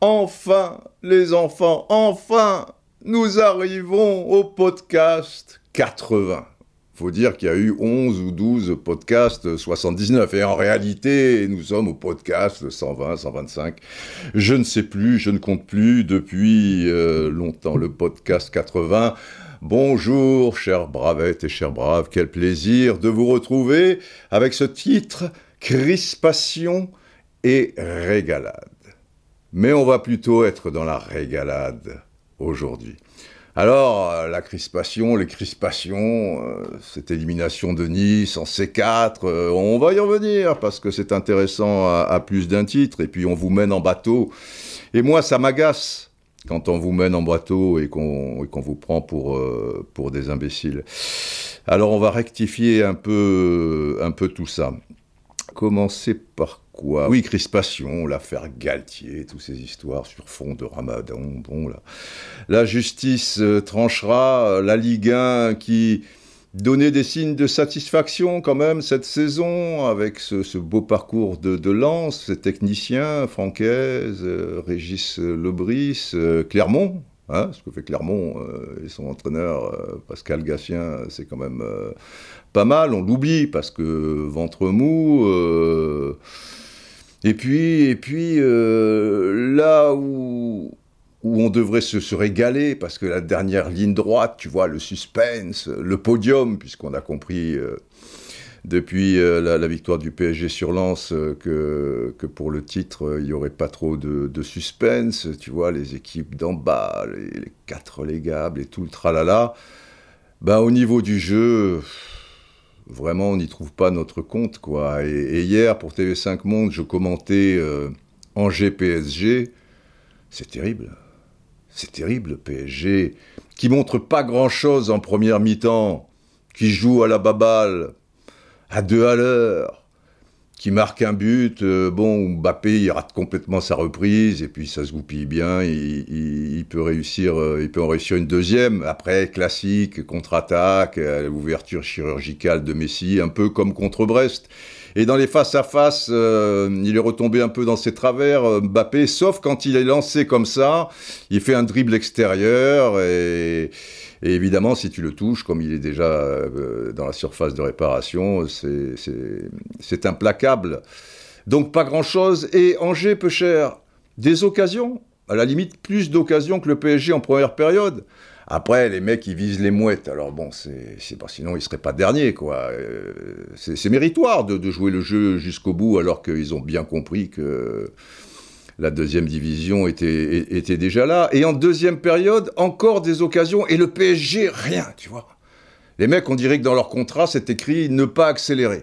Enfin, les enfants, enfin, nous arrivons au podcast 80. Faut dire qu'il y a eu 11 ou 12 podcasts 79. Et en réalité, nous sommes au podcast 120, 125. Je ne sais plus, je ne compte plus depuis euh, longtemps le podcast 80. Bonjour, chers bravettes et chers braves, quel plaisir de vous retrouver avec ce titre Crispation et régalade. Mais on va plutôt être dans la régalade aujourd'hui. Alors, euh, la crispation, les crispations, euh, cette élimination de Nice en C4, euh, on va y revenir parce que c'est intéressant à, à plus d'un titre. Et puis, on vous mène en bateau. Et moi, ça m'agace quand on vous mène en bateau et qu'on vous prend pour, euh, pour des imbéciles. Alors, on va rectifier un peu, un peu tout ça. Commencer par quoi? Oui, crispation, l'affaire Galtier, toutes ces histoires sur fond de ramadan. Bon, là. La justice euh, tranchera, la Ligue 1 qui donnait des signes de satisfaction quand même cette saison avec ce, beau parcours de, de Lens, ces techniciens, Francaise, euh, Régis Lebris, euh, Clermont. Hein, ce que fait Clermont euh, et son entraîneur euh, Pascal Gassien, c'est quand même euh, pas mal. On l'oublie parce que ventre mou. euh, et puis, et puis euh, là où, où on devrait se, régaler, parce que la dernière ligne droite, tu vois, le suspense, le podium, puisqu'on a compris euh, depuis euh, la, victoire du PSG sur Lens euh, que, que pour le titre, il n'y aurait pas trop de, suspense, tu vois, les équipes d'en bas, les, quatre relégables et tout le tralala. Ben, au niveau du jeu, vraiment, on n'y trouve pas notre compte, quoi. Et, et hier, pour TV5 Monde, je commentais euh, Angers PSG. C'est terrible. C'est terrible, le PSG, qui montre pas grand-chose en première mi-temps, qui joue à la baballe, à deux à l'heure, qui marque un but. euh, bon, Mbappé, il rate complètement sa reprise, et puis ça se goupille bien, il, peut réussir, euh, peut en réussir une deuxième. Après, classique, contre-attaque, euh, ouverture chirurgicale de Messi, un peu comme contre Brest. Et dans les face-à-face, euh, il est retombé un peu dans ses travers, euh, Mbappé, sauf quand il est lancé comme ça, il fait un dribble extérieur, et, évidemment, si tu le touches, comme il est déjà euh, dans la surface de réparation, c'est implacable. Donc pas grand-chose, et Angers peu cher. Des occasions, à la limite plus d'occasions que le PSG en première période. Après, les mecs, ils visent les mouettes. Alors bon, c'est sinon ils seraient pas derniers, quoi. Euh, C'est méritoire de, jouer le jeu jusqu'au bout, alors qu'ils ont bien compris que la deuxième division était, était déjà là. Et en deuxième période, encore des occasions, et le PSG, rien, tu vois. Les mecs, on dirait que dans leur contrat, c'est écrit ne pas accélérer.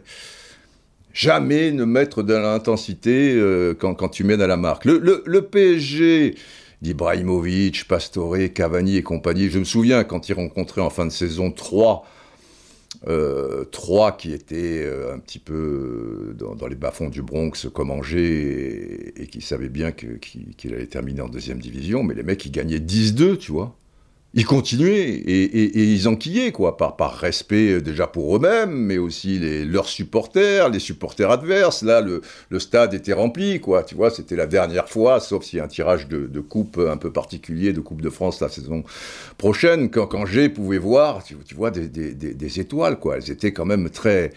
Jamais ne mettre de l'intensité euh, quand, quand tu mènes à la marque. Le, le PSG d'Ibrahimovic, Pastore, Cavani et compagnie, je me souviens quand ils rencontraient en fin de saison 3, euh, 3 qui étaient euh, un petit peu dans, dans les bas-fonds du Bronx comme Angers et, qui savaient bien qu'il allait terminer en deuxième division, mais les mecs ils gagnaient 10-2, tu vois. Ils continuaient et, et- et ils enquillaient, quoi, par, par respect euh, déjà pour eux-mêmes, mais aussi les, leurs supporters, les supporters adverses. Là, le, le stade était rempli, quoi, tu vois, c'était la dernière fois, sauf s'il y a un tirage de, de coupe un peu particulier, de Coupe de France la saison prochaine, quand, quand G pouvait voir, tu, tu vois, des, des- des- des étoiles, quoi. Elles étaient quand même très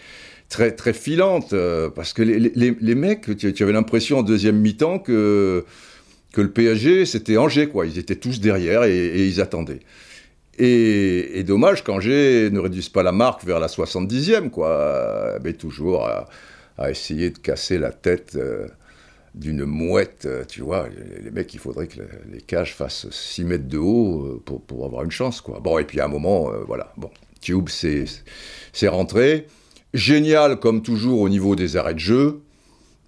très très filantes, euh, parce que les, les, les mecs, tu, tu avais l'impression en deuxième mi-temps que que le PSG, c'était Angers, quoi. Ils étaient tous derrière et, ils attendaient. Et, et dommage qu'Angers ne réduise pas la marque vers la 70e, quoi. Mais toujours à, essayer de casser la tête euh, d'une mouette, euh, tu vois. Les, mecs, il faudrait que les, cages fassent 6 mètres de haut euh, pour, avoir une chance, quoi. Bon, et puis à un moment, voilà. Bon, Tube, c'est rentré. Génial, comme toujours, au niveau des arrêts de jeu.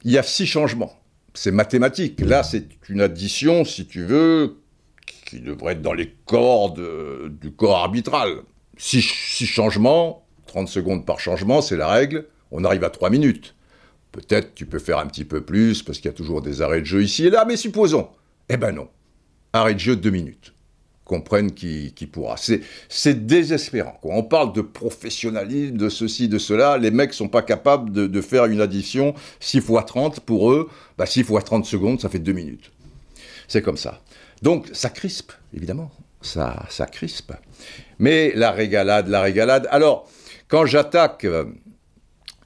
Il y a six changements c'est mathématique. Là, c'est une addition, si tu veux, qui devrait être dans les cordes euh, du corps arbitral. Six, six changements, 30 secondes par changement, c'est la règle. On arrive à 3 minutes. Peut-être tu peux faire un petit peu plus, parce qu'il y a toujours des arrêts de jeu ici et là, mais supposons. Eh ben non. Arrêt de jeu 2 minutes. Comprenne qui, pourra. C'est désespérant. On parle de professionnalisme, de ceci, de cela. Les mecs sont pas capables de, faire une addition 6 x 30 pour eux. Bah, 6 x 30 secondes, ça fait 2 minutes. C'est comme ça. Donc ça crispe, évidemment. Ça, ça crispe. Mais la régalade, la régalade. Alors, quand j'attaque euh,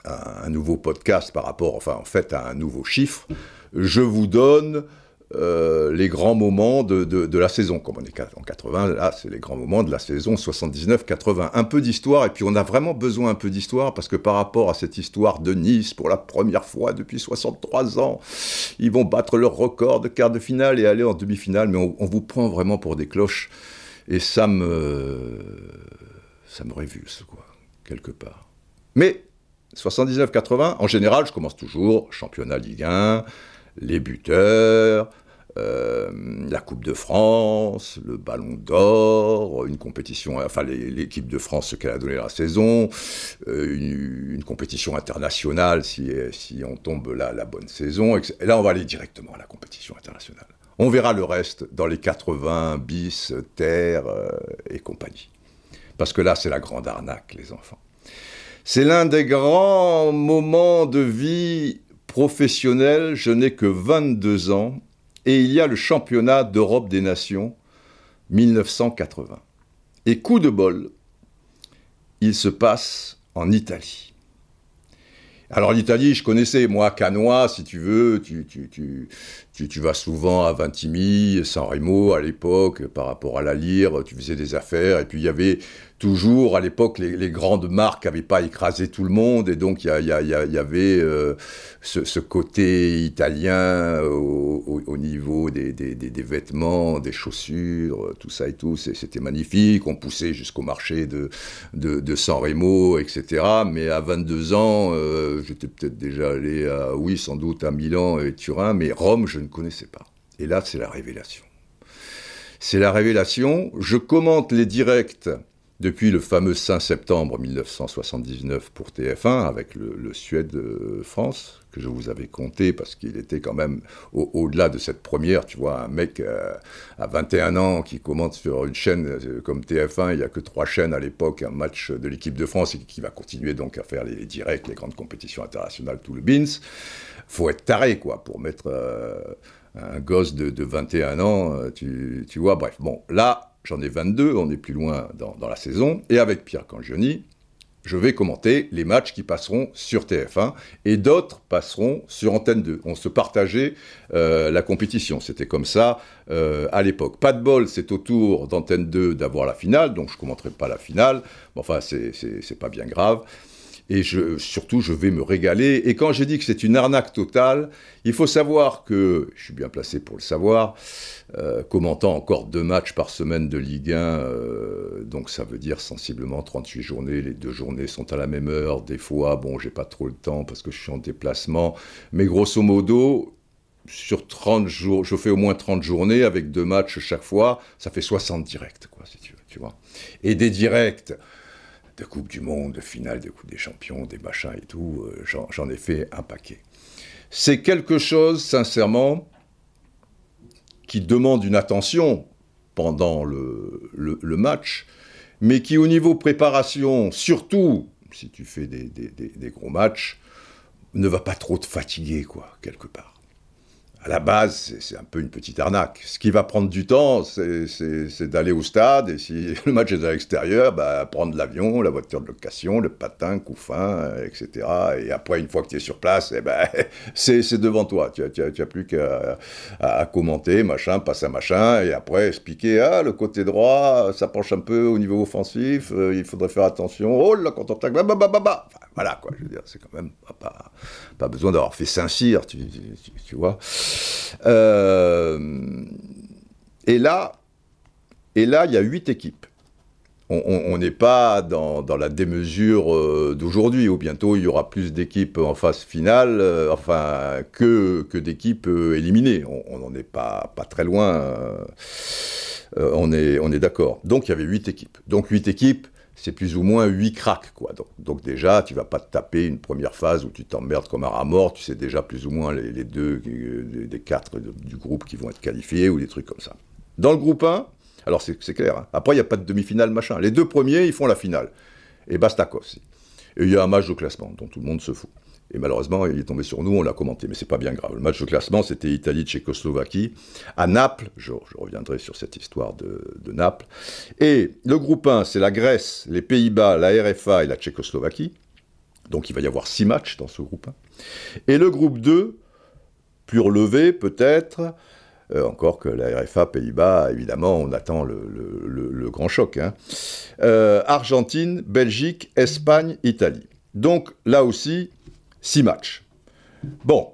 un nouveau podcast par rapport, enfin en fait à un nouveau chiffre, je vous donne euh, les grands moments de, la saison. Comme on est en 80, là, c'est les grands moments de la saison 79-80. Un peu d'histoire, et puis on a vraiment besoin un peu d'histoire, parce que par rapport à cette histoire de Nice, pour la première fois depuis 63 ans, ils vont battre leur record de quart de finale et aller en demi-finale, mais on, vous prend vraiment pour des cloches, et ça me... ça me révulse, quoi, quelque part. Mais 79-80, en général, je commence toujours championnat Ligue 1, les buteurs, euh, la Coupe de France, le Ballon d'Or, une compétition, enfin l'équipe de France, ce qu'elle a donné la saison, euh, une, compétition internationale si, si on tombe là la bonne saison. Et là, on va aller directement à la compétition internationale. On verra le reste dans les 80 bis, terre euh, et compagnie. Parce que là, c'est la grande arnaque, les enfants. C'est l'un des grands moments de vie professionnel, je n'ai que 22 ans et il y a le championnat d'Europe des Nations 1980. Et coup de bol, il se passe en Italie. Alors l'Italie, je connaissais, moi, Canois, si tu veux, tu, tu, tu, tu, vas souvent à Vintimille, San Remo à l'époque, par rapport à la lyre, tu faisais des affaires, et puis il y avait toujours, à l'époque, les, grandes marques n'avaient pas écrasé tout le monde, et donc il y, avait euh, ce, côté italien au, niveau des, des, vêtements, des chaussures, tout ça et tout, c'était magnifique, on poussait jusqu'au marché de, de, San Remo, etc. Mais à 22 ans, euh, j'étais peut-être déjà allé, à, oui, sans doute à Milan et Turin, mais Rome, je ne connaissais pas. Et là, c'est la révélation. C'est la révélation. Je commente les directs depuis le fameux 5 septembre 1979 pour TF1 avec le, Suède-France, je vous avais compté parce qu'il était quand même au-delà de cette première, tu vois, un mec euh, à 21 ans qui commente sur une chaîne euh, comme TF1, il n'y a que trois chaînes à l'époque, un match de l'équipe de France et qui va continuer donc à faire les, directs, les grandes compétitions internationales, tout le bins. Faut être taré, quoi, pour mettre euh, un gosse de, 21 ans, tu, tu vois, bref. Bon, là, J'en ai 22, on est plus loin dans, la saison. Et avec Pierre Cangioni, je vais commenter les matchs qui passeront sur TF1 et d'autres passeront sur Antenne 2. On se partageait euh, la compétition. C'était comme ça euh, à l'époque. Pas de bol, c'est au tour d'Antenne 2 d'avoir la finale, donc je ne commenterai pas la finale. Bon, enfin, c'est pas bien grave et surtout je vais me régaler. Et quand j'ai dit que c'est une arnaque totale, il faut savoir que, je suis bien placé pour le savoir, euh, commentant encore deux matchs par semaine de Ligue 1, euh, donc ça veut dire sensiblement 38 journées, les deux journées sont à la même heure, des fois, bon, j'ai pas trop le temps parce que je suis en déplacement, mais grosso modo, sur 30 jours, je fais au moins 30 journées avec deux matchs chaque fois, ça fait 60 directs, quoi, si tu veux, tu vois. Et des directs, de Coupe du Monde, de finale de Coupe des Champions, des machins et tout, euh, j'en ai fait un paquet. C'est quelque chose, sincèrement, qui demande une attention pendant le, match, mais qui au niveau préparation, surtout si tu fais des, des, des gros matchs, ne va pas trop te fatiguer, quoi, quelque part à la base, c'est un peu une petite arnaque. Ce qui va prendre du temps, c'est d'aller au stade, et si le match est à l'extérieur, bah, prendre l'avion, la voiture de location, le patin, coup fin, etc. Et après, une fois que tu es sur place, eh ben, c'est devant toi. Tu n'as plus qu'à commenter, machin, passe à machin, et après expliquer, ah, le côté droit, ça penche un peu au niveau offensif, euh, il faudrait faire attention, oh là, quand on tacle, bah, bah, bah, bah, bah. Voilà, quoi, je veux dire, c'est quand même pas, pas, besoin d'avoir fait Saint-Cyr, tu, vois. Euh, et là, et là, il y a huit équipes. On n'est pas dans, la démesure euh, d'aujourd'hui, où bientôt il y aura plus d'équipes en phase finale, euh, enfin, que, que d'équipes éliminées. On n'en est pas, pas très loin, on est, on est d'accord. Donc il y avait huit équipes. Donc huit équipes, c'est plus ou moins 8 cracks, quoi. Donc, déjà, tu vas pas te taper une première phase où tu t'emmerdes comme un rat mort, tu sais déjà plus ou moins les, deux des quatre du groupe qui vont être qualifiés ou des trucs comme ça. Dans le groupe 1, Alors c'est clair. Hein. Après, il n'y a pas de demi-finale, machin. Les deux premiers, ils font la finale. Et basta. Et il y a un match de classement dont tout le monde se fout. Et malheureusement, il est tombé sur nous, on l'a commenté, mais c'est pas bien grave. Le match de classement, c'était Italie-Tchécoslovaquie à Naples. Je, reviendrai sur cette histoire de, Naples. Et le groupe 1, c'est la Grèce, les Pays-Bas, la RFA et la Tchécoslovaquie. Donc il va y avoir six matchs dans ce groupe 1. Et le groupe 2, plus relevé peut-être, euh, encore que la RFA Pays-Bas, évidemment, on attend le, grand choc. Hein. Euh, Argentine, Belgique, Espagne, Italie. Donc là aussi, 6 matchs. Bon,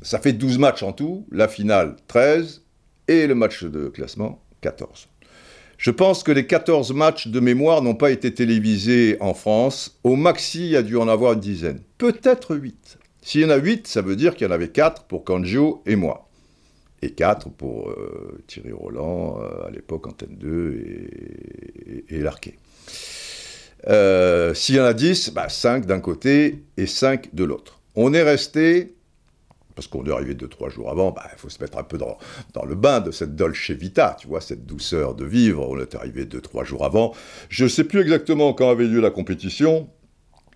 ça fait 12 matchs en tout, la finale 13 et le match de classement 14. Je pense que les 14 matchs de mémoire n'ont pas été télévisés en France. Au maxi, il y a dû en avoir une dizaine. Peut-être 8. S'il y en a 8, ça veut dire qu'il y en avait 4 pour Kanjo et moi. Et 4 pour euh, Thierry Roland, euh, à l'époque Antenne 2 et, et, Larquet. Euh, s'il y en a 10, 5 d'un côté et 5 de l'autre. On est resté, parce qu'on est arrivé 2-3 jours avant, bah, il faut se mettre un peu dans, le bain de cette dolce vita, tu vois, cette douceur de vivre. On est arrivé 2-3 jours avant. Je ne sais plus exactement quand avait lieu la compétition,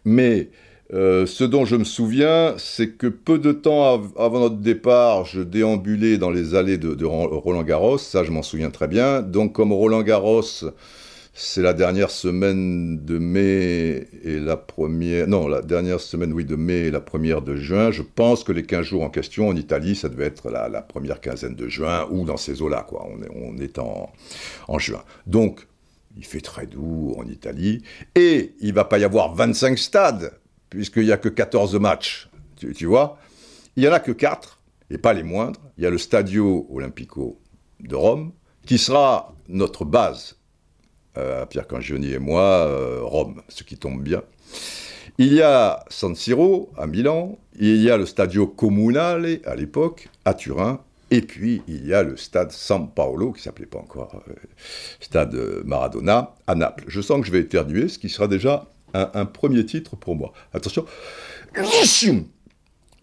mais euh, ce dont je me souviens, c'est que peu de temps avant notre départ, je déambulais dans les allées de Roland Garros, ça je m'en souviens très bien. Donc comme Roland Garros c'est la dernière semaine de mai et la première. Non, la dernière semaine, oui, de mai et la première de juin. Je pense que les 15 jours en question en Italie, ça devait être la, première quinzaine de juin ou dans ces eaux-là, quoi. On est, on est en, en juin. Donc, il fait très doux en Italie. Et il va pas y avoir 25 stades, puisqu'il n'y a que 14 matchs. Tu, tu vois? Il n'y en a que 4, et pas les moindres. Il y a le Stadio Olimpico de Rome, qui sera notre base euh, Pierre Cangioni et moi, euh, Rome, ce qui tombe bien. Il y a San Siro à Milan, il y a le Stadio Comunale à l'époque à Turin, et puis il y a le stade San Paolo, qui s'appelait pas encore euh, stade Maradona, à Naples. Je sens que je vais éternuer, ce qui sera déjà un, premier titre pour moi. Attention.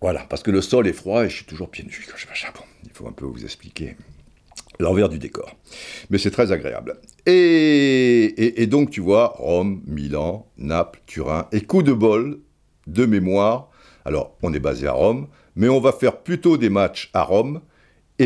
Voilà, parce que le sol est froid et je suis toujours pieds nus quand je vais à Il faut un peu vous expliquer l'envers du décor. Mais c'est très agréable. Et, donc, tu vois, Rome, Milan, Naples, Turin, et coup de bol, de mémoire. Alors, on est basé à Rome, mais on va faire plutôt des matchs à Rome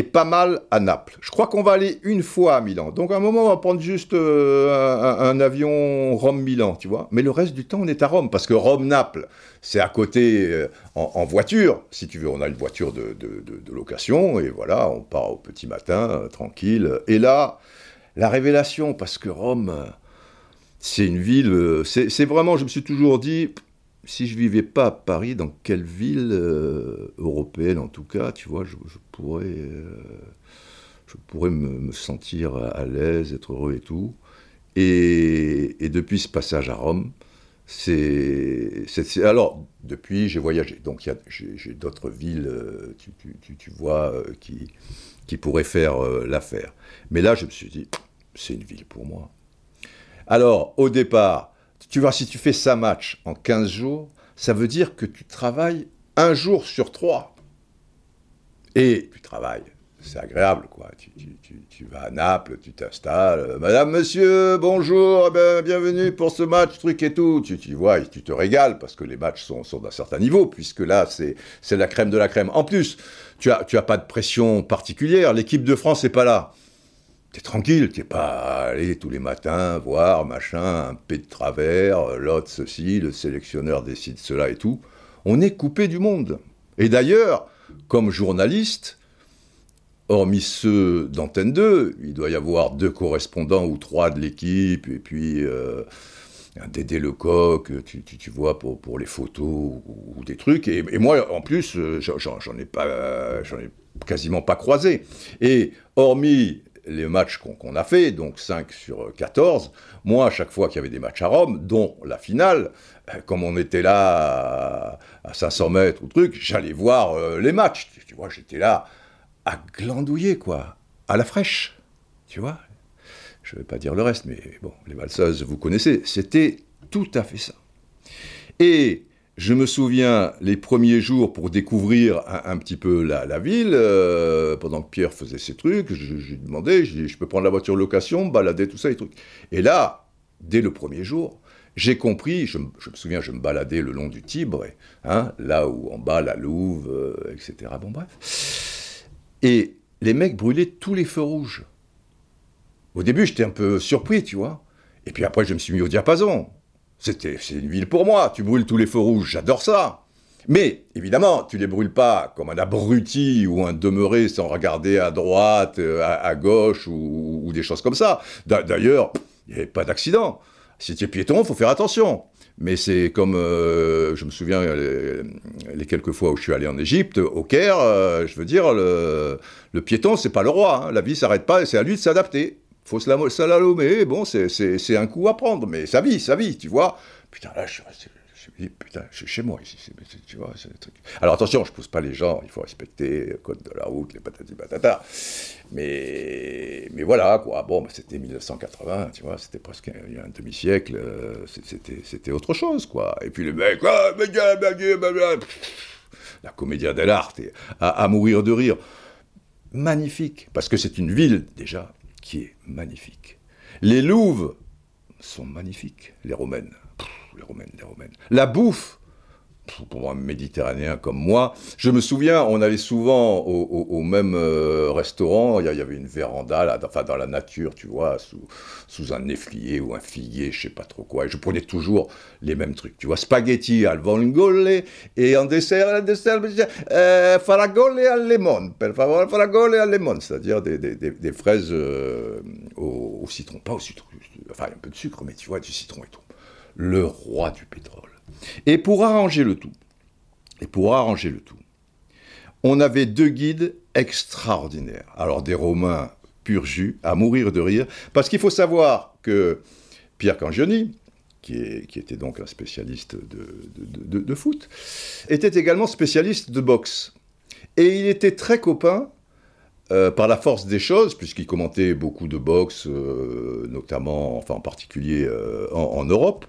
pas mal à Naples. Je crois qu'on va aller une fois à Milan. Donc à un moment, on va prendre juste euh, un, avion Rome-Milan, tu vois. Mais le reste du temps, on est à Rome, parce que Rome-Naples, c'est à côté euh, en, voiture. Si tu veux, on a une voiture de, location, et voilà, on part au petit matin, euh, tranquille. Et là, la révélation, parce que Rome, c'est une ville, c'est vraiment, je me suis toujours dit, si je vivais pas à Paris, dans quelle ville euh, européenne en tout cas, tu vois, je, pourrais, euh, je pourrais me, sentir à l'aise, être heureux et tout. Et, depuis ce passage à Rome, c'est, alors depuis j'ai voyagé, donc j'ai, d'autres villes, euh, tu, vois, qui, qui pourraient faire l'affaire. Mais là, je me suis dit, c'est une ville pour moi. Alors, au départ, tu vois, si tu fais ça match en 15 jours, ça veut dire que tu travailles un jour sur trois. Et tu travailles, c'est agréable, quoi. Tu, vas à Naples, tu t'installes. Madame, monsieur, bonjour, eh bienvenue pour ce match, truc et tout. Tu, tu vois, tu te régales parce que les matchs sont, d'un certain niveau, puisque là, c'est la crème de la crème. En plus, tu n'as as pas de pression particulière. L'équipe de France n'est pas là t'es tranquille, t'es pas allé tous les matins voir, machin, un P de travers, l'autre ceci, le sélectionneur décide cela et tout. On est coupé du monde. Et d'ailleurs, comme journaliste, hormis ceux d'Antenne 2, il doit y avoir deux correspondants ou trois de l'équipe, et puis euh, un Dédé Lecoq, tu, tu, vois, pour, pour les photos ou, des trucs. Et, moi, en plus, euh, j'en ai pas, j'en ai quasiment pas croisé. Et hormis les matchs qu'on a fait, donc 5 sur 14, moi, à chaque fois qu'il y avait des matchs à Rome, dont la finale, euh, comme on était là à, 500 mètres ou truc, j'allais voir euh, les matchs. Tu, vois, j'étais là à glandouiller, quoi, à la fraîche, tu vois. Je ne vais pas dire le reste, mais bon, les valseuses, vous connaissez, c'était tout à fait ça. Et je me souviens les premiers jours pour découvrir un, petit peu la, ville, euh, pendant que Pierre faisait ses trucs, je, lui demandais, je je peux prendre la voiture location, balader, tout ça, les trucs. Et là, dès le premier jour, j'ai compris, je, me souviens, je me baladais le long du Tibre, hein, là où en bas, la Louve, euh, etc. Bon, bref. Et les mecs brûlaient tous les feux rouges. Au début, j'étais un peu surpris, tu vois. Et puis après, je me suis mis au diapason. C'était, c'est une ville pour moi. Tu brûles tous les feux rouges, j'adore ça. Mais évidemment, tu les brûles pas comme un abruti ou un demeuré sans regarder à droite, euh, à, gauche ou, des choses comme ça. D'ailleurs, il n'y avait pas d'accident. Si tu es piéton, faut faire attention. Mais c'est comme, euh, je me souviens, les, quelques fois où je suis allé en Égypte, au Caire, euh, je veux dire, le, le piéton, c'est pas le roi. Hein. La vie s'arrête pas et c'est à lui de s'adapter faut la bon, c'est un coup à prendre, mais ça vit, ça vit, tu vois. Putain, là, je suis putain, je suis chez moi ici, tu vois. Alors attention, je pousse pas les gens, il faut respecter le code de la route, les patati patata. Mais, mais voilà, quoi. Bon, c'était 1980, tu vois, c'était presque il y a un demi-siècle, euh, c'était autre chose, quoi. Et puis les mecs, ah, la comédia dell'arte, à, à mourir de rire. Magnifique, parce que c'est une ville, déjà, qui est magnifique. Les louves sont magnifiques, les romaines. les romaines, les romaines. La bouffe, pour un méditerranéen comme moi, je me souviens, on allait souvent au, même euh, restaurant, il y, avait une véranda, là, enfin dans la nature, tu vois, sous, un néflier ou un figuier, je sais pas trop quoi, et je prenais toujours les mêmes trucs, tu vois, spaghetti al vongole, et en dessert, un dessert, euh, faragole al lemon, per favore, faragole al lemon, c'est-à-dire des, fraises euh, au citron, pas au citron, enfin un peu de sucre, mais tu vois, du citron et tout. Le roi du pétrole. Et pour arranger le tout, on avait deux guides extraordinaires. Alors des Romains pur jus, à mourir de rire, parce qu'il faut savoir que Pierre Cangioni, qui, était donc un spécialiste de, foot, était également spécialiste de boxe. Et il était très copain euh, par la force des choses, puisqu'il commentait beaucoup de boxe, euh, notamment, enfin en particulier euh, en, Europe.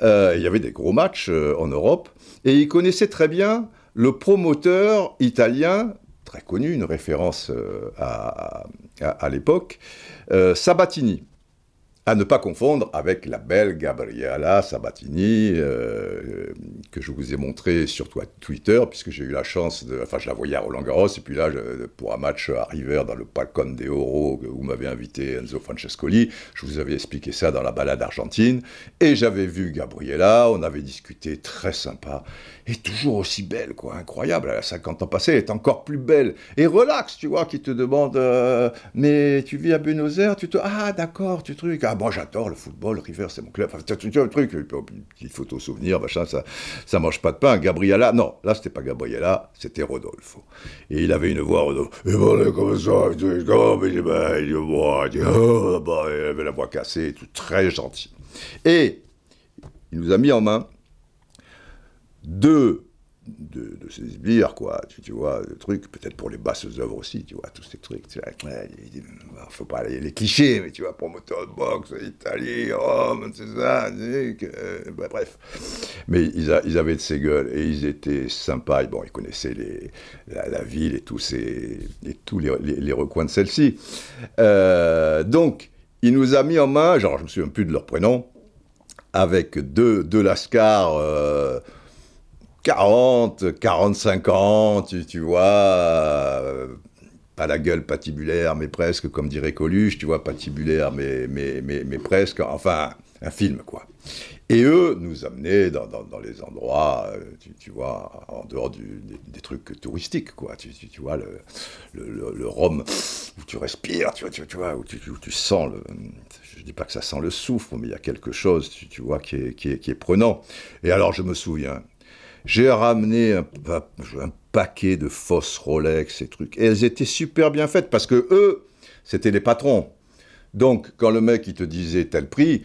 il y avait des gros matchs en Europe, et il connaissait très bien le promoteur italien, très connu, une référence à, à l'époque, Sabatini à ne pas confondre avec la belle Gabriella Sabatini, euh, que je vous ai montré sur Twitter, puisque j'ai eu la chance de. Enfin, je la voyais à Roland Garros, et puis là, pour un match à River dans le Palcon de Oro, où m'avait invité Enzo Francescoli, je vous avais expliqué ça dans la balade argentine, et j'avais vu Gabriella, on avait discuté, très sympa, et toujours aussi belle, quoi, incroyable, elle a 50 ans passés, elle est encore plus belle, et relax, tu vois, qui te demande, euh, mais tu vis à Buenos Aires, tu te. Ah, d'accord, tu truc. Ah, moi j'adore le football, River c'est mon club. Enfin, tu vois le truc, une petite photo souvenir, machin, ça, ça mange pas de pain. Gabriella, non, là c'était pas Gabriella, c'était Rodolfo. Et il avait une voix, Rodolfo. Et il avait la voix cassée, tout très gentil. Et il nous a mis en main deux de, de ces sbires, quoi, tu, tu, vois, le truc, peut-être pour les basses œuvres aussi, tu vois, tous ces trucs, tu vois, il faut pas aller les clichés, mais tu vois, promoteur de boxe, Italie, Rome, c'est ça, euh, bah, bref. Mais ils, avaient de ces gueules, et ils étaient sympas, bon, ils connaissaient les, la, ville et tous, et tous les, les, recoins de celle-ci. Euh, donc, il nous a mis en main, genre, je me souviens plus de leur prénom, avec deux, deux lascars, euh, 40, 45 ans, tu, vois, euh, pas la gueule patibulaire, mais presque, comme dirait Coluche, tu vois, patibulaire, mais, mais, mais, mais presque, enfin, un film, quoi. Et eux nous amenaient dans, dans, les endroits, euh, tu, vois, en dehors du, des, trucs touristiques, quoi. Tu, tu vois, le, le, le, Rhum, où tu respires, tu vois, tu, vois où, tu, où tu sens le... Je dis pas que ça sent le soufre, mais il y a quelque chose, tu, vois, qui est, qui, est, qui est prenant. Et alors, je me souviens, j'ai ramené un, paquet de fausses Rolex et trucs. Et elles étaient super bien faites parce que eux, c'était les patrons. Donc, quand le mec, il te disait tel prix,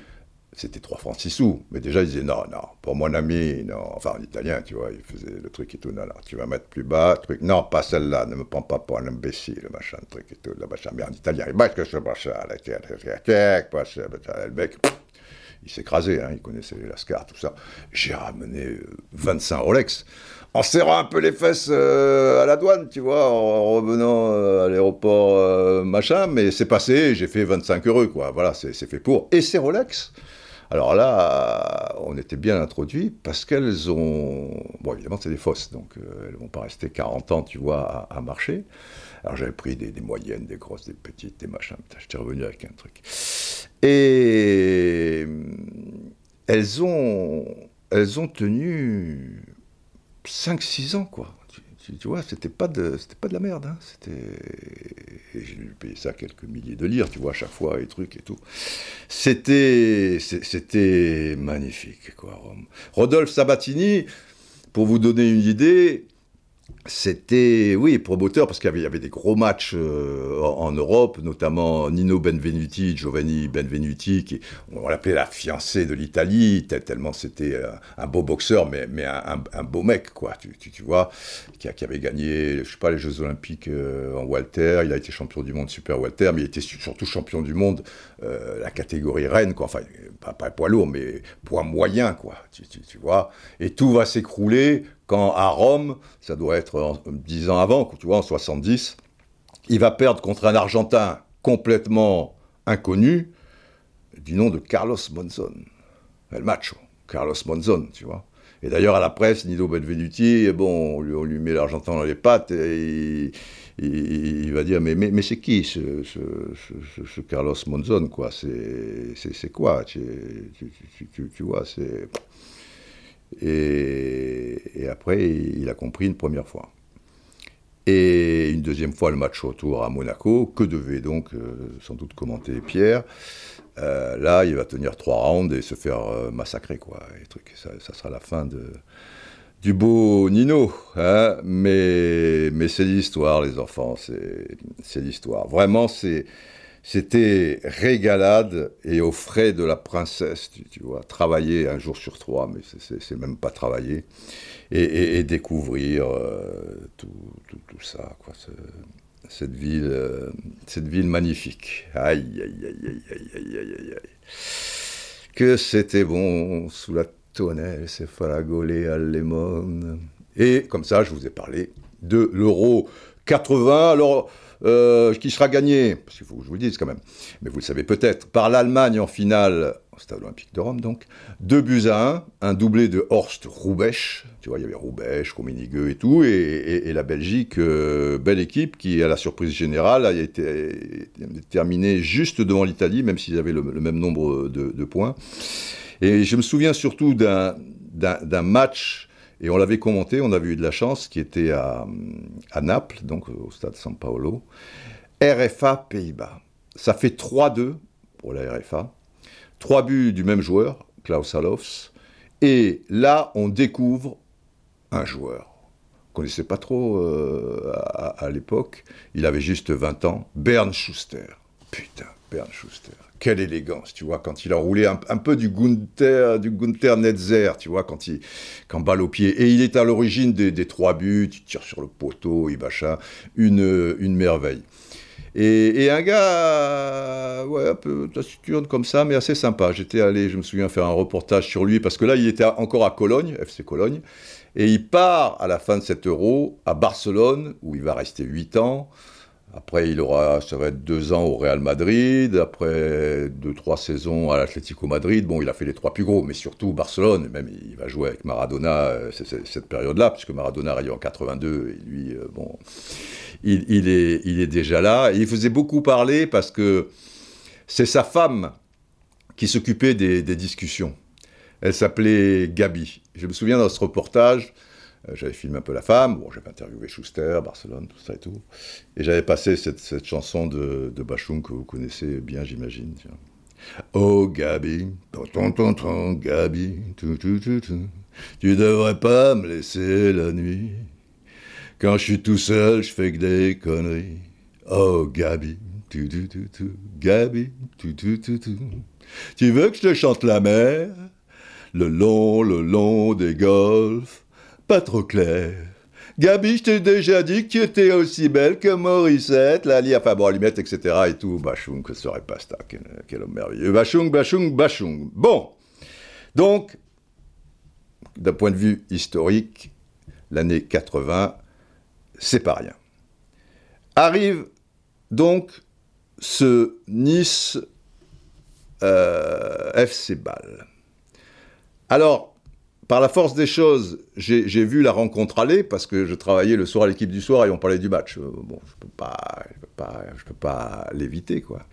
c'était 3 francs 6 sous. Mais déjà, il disait non, non, pour mon ami, non. Enfin, en italien, tu vois, il faisait le truc et tout. Non, non, tu vas mettre plus bas, truc. Non, pas celle-là, ne me prends pas pour un imbécile, le machin, truc et tout, le machin. Mais en italien, il bat que ce machin, le mec, il s'écrasait, hein, il connaissait les Lascar, tout ça. J'ai ramené 25 Rolex en serrant un peu les fesses à la douane, tu vois, en revenant à l'aéroport, machin, mais c'est passé, j'ai fait 25 heureux, quoi. Voilà, c'est fait pour. Et c'est Rolex, alors là, on était bien introduits parce qu'elles ont. Bon, évidemment, c'est des fosses, donc euh, elles ne vont pas rester 40 ans, tu vois, à, marcher. Alors j'avais pris des, moyennes, des grosses, des petites, des machins. J'étais revenu avec un truc. Et elles ont, elles ont tenu 5-6 ans, quoi tu, vois, c'était pas de, pas de la merde. Hein. C'était, j'ai dû payer ça quelques milliers de lire, tu vois, à chaque fois et trucs et tout. C'était, c'était magnifique, quoi. Rodolphe Sabatini, pour vous donner une idée, c'était, oui, promoteur, parce qu'il y avait, des gros matchs euh, en, Europe, notamment Nino Benvenuti, Giovanni Benvenuti, qui, on l'appelait la fiancée de l'Italie, tellement c'était euh, un, beau boxeur, mais, mais un, beau mec, quoi, tu, tu, vois, qui, avait gagné, je sais pas, les Jeux Olympiques euh, en Walter, il a été champion du monde super Walter, mais il était surtout champion du monde, la catégorie reine, quoi, enfin, pas, pas poids lourd, mais poids moyen, quoi, tu, tu vois, et tout va s'écrouler quand à Rome, ça doit être dix ans avant, tu vois, en 70, il va perdre contre un Argentin complètement inconnu, du nom de Carlos Monzon. El macho, Carlos Monzon, tu vois. Et d'ailleurs, à la presse, Nido Benvenuti, bon, on lui, met l'Argentin dans les pattes et il, va dire Mais, mais, c'est qui ce, Carlos Monzon, quoi? C'est quoi? Tu, tu, vois, c'est. Et, après, il a compris une première fois. Et une deuxième fois, le match retour à Monaco, que devait donc euh, sans doute commenter Pierre. Euh, là, il va tenir trois rounds et se faire euh, massacrer, quoi. Et truc, ça, sera la fin de, du beau Nino. Hein mais mais c'est l'histoire, les enfants, c'est l'histoire. Vraiment, c'est c'était régalade et aux frais de la princesse, tu, vois, travailler un jour sur trois, mais c'est même pas travailler, et, découvrir euh, tout, tout, ça, quoi, cette ville, euh, cette ville magnifique. Aïe, aïe, aïe, aïe, aïe, aïe, aïe, aïe. Que c'était bon sous la tonnelle, c'est faragolé à lemon. Et comme ça, je vous ai parlé de l'euro 80. Alors, euh, qui sera gagné, parce qu'il faut que je vous le dise quand même, mais vous le savez peut-être, par l'Allemagne en finale, au Stade Olympique de Rome donc, 2 buts à 1, un doublé de Horst Roubesch, tu vois, il y avait Roubesch, Rummenigge et tout, et, la Belgique, euh, belle équipe qui, à la surprise générale, a été terminée juste devant l'Italie, même s'ils avaient le, même nombre de, points. Et je me souviens surtout d'un match et on l'avait commenté, on avait eu de la chance, qui était à, Naples, donc au stade San Paolo. RFA Pays-Bas. Ça fait 3-2 pour la RFA. Trois buts du même joueur, Klaus Alofs. Et là, on découvre un joueur. On ne connaissait pas trop euh, à, à l'époque. Il avait juste 20 ans. Bern Schuster. Putain, Bern Schuster quelle élégance, tu vois, quand il a roulé un, peu du Gunther, du Gunther Netzer, tu vois, quand il quand balle au pied. Et il est à l'origine des, trois buts, il tire sur le poteau, il bacha, une, une merveille. Et, un gars, ouais, un peu taciturne comme ça, mais assez sympa. J'étais allé, je me souviens, faire un reportage sur lui, parce que là, il était encore à Cologne, FC Cologne, et il part à la fin de cet euro à Barcelone, où il va rester 8 ans. Après, il aura, ça va être deux ans au Real Madrid. Après deux, trois saisons à l'Atlético Madrid. Bon, il a fait les trois plus gros, mais surtout Barcelone. Même, il va jouer avec Maradona euh, cette période-là, puisque Maradona arrive en 82 et lui, euh, bon, il, est, il est déjà là. Il faisait beaucoup parler parce que c'est sa femme qui s'occupait des, des discussions. Elle s'appelait Gabi. Je me souviens dans ce reportage, j'avais filmé un peu la femme, bon, j'avais interviewé Schuster, Barcelone, tout ça et tout. Et j'avais passé cette, chanson de, de Bachung que vous connaissez bien, j'imagine. Oh Gabi, ton ton Gabi, tout, tout, tout. Tu devrais pas me laisser la nuit. Quand je suis tout seul, je fais que des conneries. Oh Gabi, tout, tout, tout, tout. Gabi, tout, tout, tout, tout. Tu veux que je te chante la mer? Le long, le long des golfs pas trop clair. Gabi, je t'ai déjà dit que tu étais aussi belle que Morissette, Lali, enfin bon, Alimette, etc. et tout. Bachung, que serait pasta, quel, quel homme merveilleux. Bachung, Bachung, Bachung. Bon. Donc, d'un point de vue historique, l'année 80, c'est pas rien. Arrive donc ce Nice euh, FC Ball. Alors, par la force des choses, j'ai vu la rencontre aller parce que je travaillais le soir à l'équipe du soir et on parlait du match. Euh, bon, je peux pas, peux pas, je peux pas l'éviter, quoi.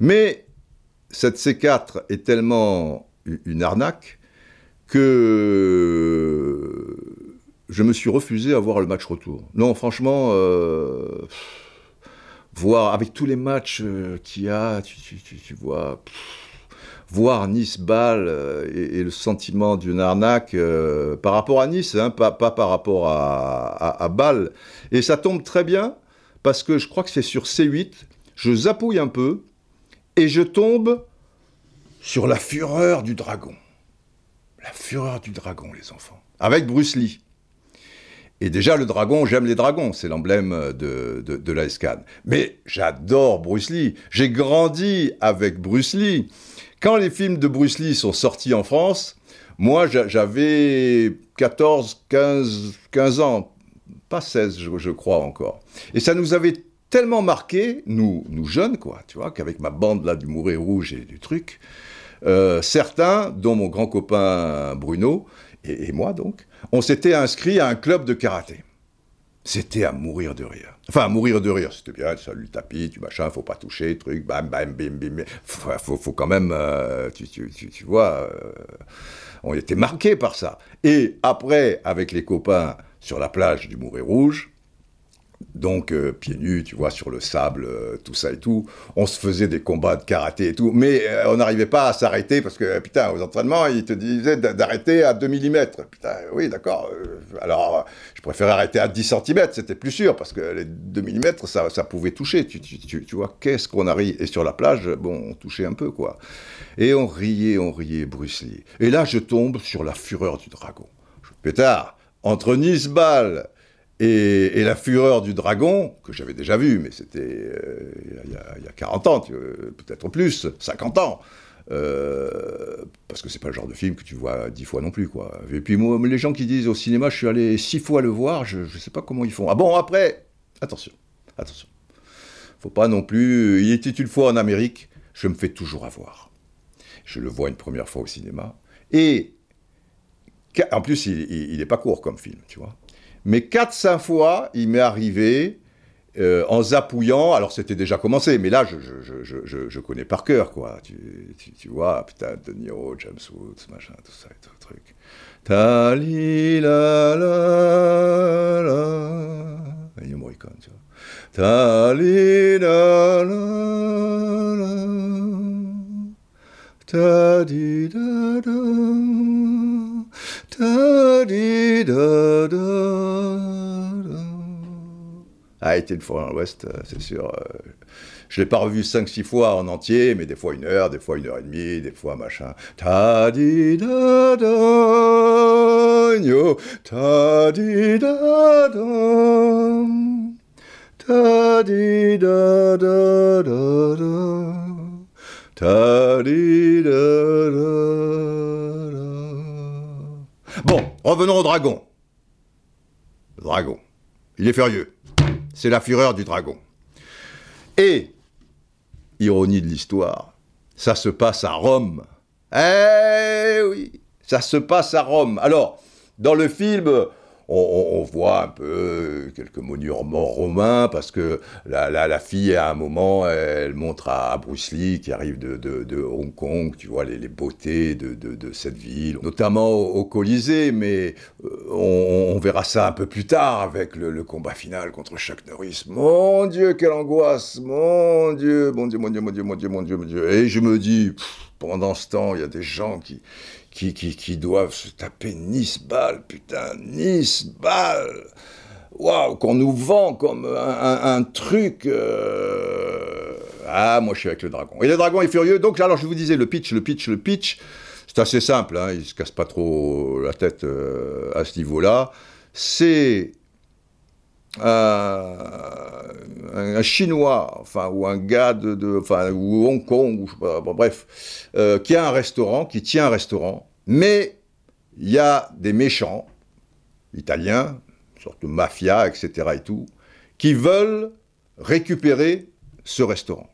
Mais cette C4 est tellement une arnaque que je me suis refusé à voir le match retour. Non, franchement, euh, voir avec tous les matchs euh, qu'il y a, tu, vois, voir Nice-Bâle euh, et, le sentiment d'une arnaque par rapport à Nice, hein, pas, par rapport à, à, Bâle. Et ça tombe très bien parce que je crois que c'est sur C8, je zapouille un peu et je tombe sur la fureur du dragon. La fureur du dragon, les enfants. Avec Bruce Lee. Et déjà, le dragon, j'aime les dragons, c'est l'emblème de, de, de la Mais j'adore Bruce Lee. J'ai grandi avec Bruce Lee. Quand les films de Bruce Lee sont sortis en France, moi, j'avais 14, 15, 15 ans, pas 16, je, crois encore. Et ça nous avait tellement marqué, nous, nous jeunes, quoi, tu vois, qu'avec ma bande là du Mouret Rouge et du truc, euh, certains, dont mon grand copain Bruno, et, moi donc, on s'était inscrits à un club de karaté. C'était à mourir de rire. Enfin, à mourir de rire, c'était bien, salut le tapis, tu machin, faut pas toucher, truc, bam, bam, bim, bim. Faut, faut, quand même, euh, tu, vois, euh, on était marqués par ça. Et après, avec les copains sur la plage du Mouret Rouge, donc euh, pieds nus, tu vois, sur le sable, euh, tout ça et tout. On se faisait des combats de karaté et tout, mais euh, on n'arrivait pas à s'arrêter parce que, putain, aux entraînements, ils te disaient d'arrêter à 2 mm. Putain, oui, d'accord. alors, je préférais arrêter à 10 cm, c'était plus sûr parce que les 2 mm, ça, pouvait toucher. Tu, vois, qu'est-ce qu'on a ri? Et sur la plage, bon, on touchait un peu, quoi. Et on riait, on riait, Bruce. Et là, je tombe sur la fureur du dragon. Pétard, entre Nice-Ball et, la fureur du dragon, que j'avais déjà vu, mais c'était euh, il, y a 40 ans, peut-être plus, 50 ans. Euh, parce que c'est pas le genre de film que tu vois dix fois non plus, quoi. Et puis moi, les gens qui disent au cinéma, je suis allé six fois le voir, je, ne sais pas comment ils font. Ah bon, après, attention, attention. Faut pas non plus. Il était une fois en Amérique, je me fais toujours avoir. Je le vois une première fois au cinéma. Et en plus, il n'est pas court comme film, tu vois. Mais 4-5 fois, il m'est arrivé, euh, en zapouillant, alors c'était déjà commencé, mais là, je, je, je, je connais par cœur, quoi. Tu, tu, tu, vois, putain, De Niro, James Woods, machin, tout ça et tout le truc. Ta li la la la. Morricone, tu vois. Ta li Été une fois dans l'Ouest, euh, c'est sûr. Euh, je l'ai pas revu 5-6 fois en entier, mais des fois une heure, des fois une heure et demie, des fois machin. Ta di da da ta di da da ta di da da da da ta di da da da Bon, revenons au dragon. Le dragon. Il est furieux. C'est la fureur du dragon. Et, ironie de l'histoire, ça se passe à Rome. Eh oui, ça se passe à Rome. Alors, dans le film, on, voit un peu quelques monuments romains, parce que la, la, fille, à un moment, elle montre à, Bruce Lee, qui arrive de, de, Hong Kong, tu vois, les, les beautés de, de, cette ville, notamment au, Colisée, mais euh, on, verra ça un peu plus tard, avec le, combat final contre Chuck Norris. Mon Dieu, quelle angoisse Mon Dieu, mon Dieu, mon Dieu, mon Dieu, mon Dieu, mon Dieu, mon Dieu. Et je me dis, pendant ce temps, il y a des gens qui qui, qui, doivent se taper Nice-Ball, putain, Nice-Ball Waouh, qu'on nous vend comme un, truc. Euh, ah, moi je suis avec le dragon. Et le dragon est furieux. Donc, alors je vous disais, le pitch, le pitch, le pitch, c'est assez simple, hein, il se casse pas trop la tête euh, à ce niveau-là. C'est un, Chinois, enfin, ou un gars de, enfin, ou Hong Kong, ou, bref, euh, qui a un restaurant, qui tient un restaurant, mais il y a des méchants, italiens, une sorte de mafia, etc. et tout, qui veulent récupérer ce restaurant.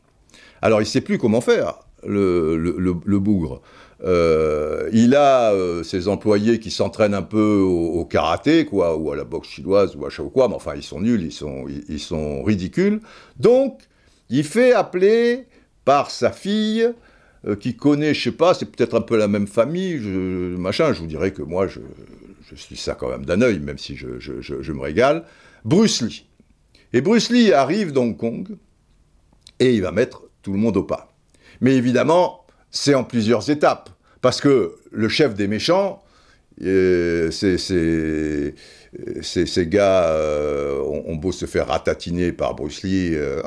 Alors il ne sait plus comment faire, le, le bougre. Euh, il a euh, ses employés qui s'entraînent un peu au, karaté, quoi, ou à la boxe chinoise, ou à quoi, mais enfin, ils sont nuls, ils sont, ils, sont ridicules. Donc, il fait appeler par sa fille, euh, qui connaît, je sais pas, c'est peut-être un peu la même famille, je, machin, je vous dirais que moi, je, suis ça quand même d'un œil, même si je, je, me régale, Bruce Lee. Et Bruce Lee arrive d'Hong Kong, et il va mettre tout le monde au pas. Mais évidemment, c'est en plusieurs étapes. Parce que le chef des méchants, euh, ces gars euh, ont, beau se faire ratatiner par Bruce Lee. Euh,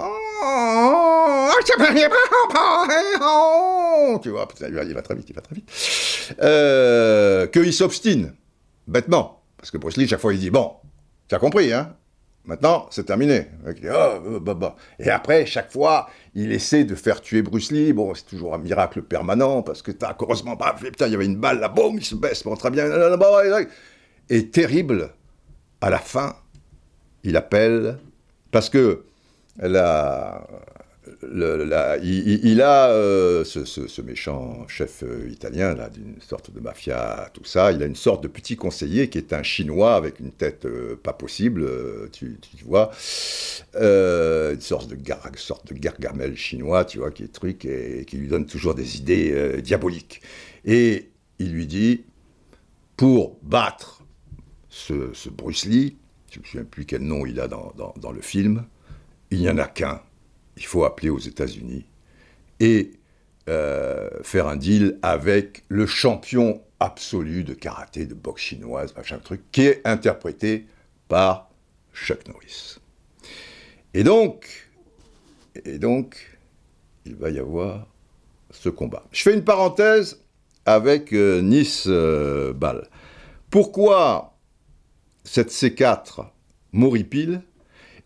tu vois, il va très vite, il va très vite. Qu'ils s'obstinent, bêtement. Parce que Bruce Lee, chaque fois, il dit Bon, tu as compris, hein? Maintenant, c'est terminé. Oh, bah, bah. Et après, chaque fois, il essaie de faire tuer Bruce Lee. Bon, c'est toujours un miracle permanent parce que heureusement bah, putain, il y avait une balle là, boum, il se baisse, bon, très bien. Et terrible, à la fin, il appelle parce que la, il, a euh, ce, méchant chef euh, italien, là, d'une sorte de mafia, tout ça. Il a une sorte de petit conseiller qui est un chinois avec une tête euh, pas possible, tu, vois. une sorte de, gar, sorte de gargamel chinois, tu vois, qui est truc et, qui lui donne toujours des idées diaboliques. Et il lui dit pour battre ce, Bruce Lee, je ne me souviens plus quel nom il a dans, dans le film, il n'y en a qu'un il faut appeler aux États-Unis et euh, faire un deal avec le champion absolu de karaté, de boxe chinoise, machin truc, qui est interprété par Chuck Norris. Et donc, et donc, il va y avoir ce combat. Je fais une parenthèse avec euh, Nice euh, Ball. Pourquoi cette C4 m'horripile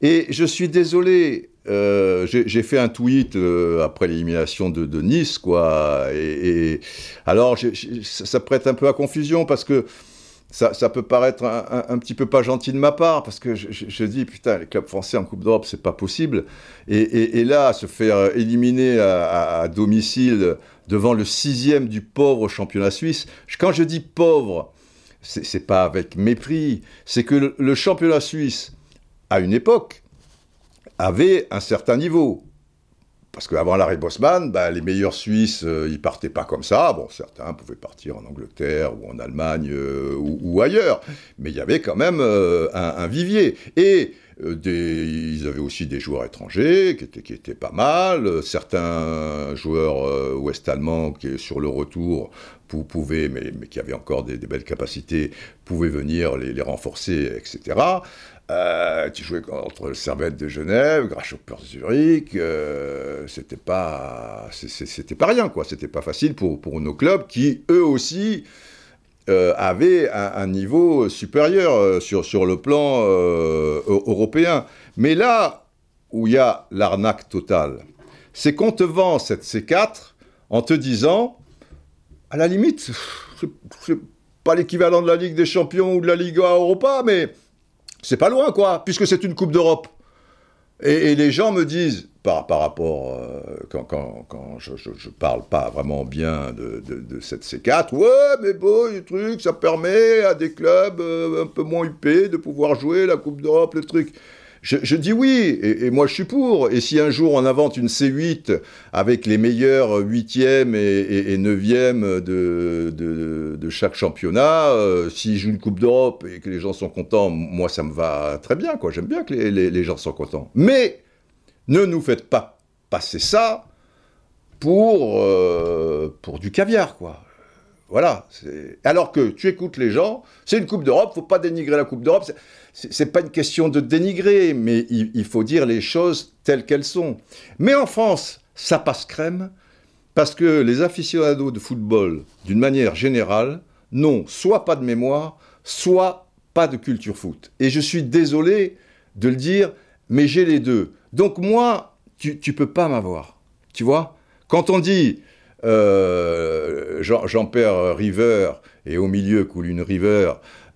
Et je suis désolé euh, j'ai fait un tweet euh, après l'élimination de, Nice, quoi. Et, alors, ça prête un peu à confusion parce que ça, peut paraître un, petit peu pas gentil de ma part parce que je, dis putain, les clubs français en Coupe d'Europe, c'est pas possible. Et, là, se faire éliminer à, domicile devant le sixième du pauvre championnat suisse. Quand je dis pauvre, c'est pas avec mépris, c'est que le championnat suisse, à une époque, avait un certain niveau. Parce qu'avant l'arrêt Bosman, bah, les meilleurs Suisses, euh, ils partaient pas comme ça. Bon, certains pouvaient partir en Angleterre ou en Allemagne euh, ou, ailleurs. Mais il y avait quand même euh, un, vivier. Et des, ils avaient aussi des joueurs étrangers qui étaient, qui étaient pas mal. Certains joueurs ouest-allemands qui, sur le retour, pouvaient, mais, mais qui avaient encore des, belles capacités, pouvaient venir les renforcer, etc. Euh, tu jouais contre le Servette de Genève, Grasshopper Zurich, euh, c'était pas, c'était pas rien quoi, c'était pas facile pour, pour nos clubs qui eux aussi euh, avaient un, niveau supérieur sur, sur le plan européen. Mais là où il y a l'arnaque totale, c'est qu'on te vend cette C4 en te disant, à la limite, c'est pas l'équivalent de la Ligue des Champions ou de la Liga Europa, mais c'est pas loin, quoi, puisque c'est une Coupe d'Europe. Et, les gens me disent, par, par rapport, euh, quand, je, parle pas vraiment bien de, de, cette C4, ouais, mais bon, le truc, ça permet à des clubs euh, un peu moins huppés de pouvoir jouer la Coupe d'Europe, le truc. Je, dis oui, et, moi je suis pour. Et si un jour on invente une C8 avec les meilleurs 8e et, 9e de, chaque championnat, euh, s'ils jouent une Coupe d'Europe et que les gens sont contents, moi ça me va très bien. J'aime bien que les, les, gens soient contents. Mais ne nous faites pas passer ça pour, euh, pour du caviar, quoi. Voilà. Alors que tu écoutes les gens, c'est une Coupe d'Europe, faut pas dénigrer la Coupe d'Europe c'est pas une question de dénigrer, mais il, faut dire les choses telles qu'elles sont. Mais en France, ça passe crème parce que les aficionados de football, d'une manière générale, n'ont soit pas de mémoire, soit pas de culture foot. Et je suis désolé de le dire, mais j'ai les deux. Donc moi, tu, tu peux pas m'avoir. Tu vois? Quand on dit euh, Jean-Pierre River et au milieu coule une River,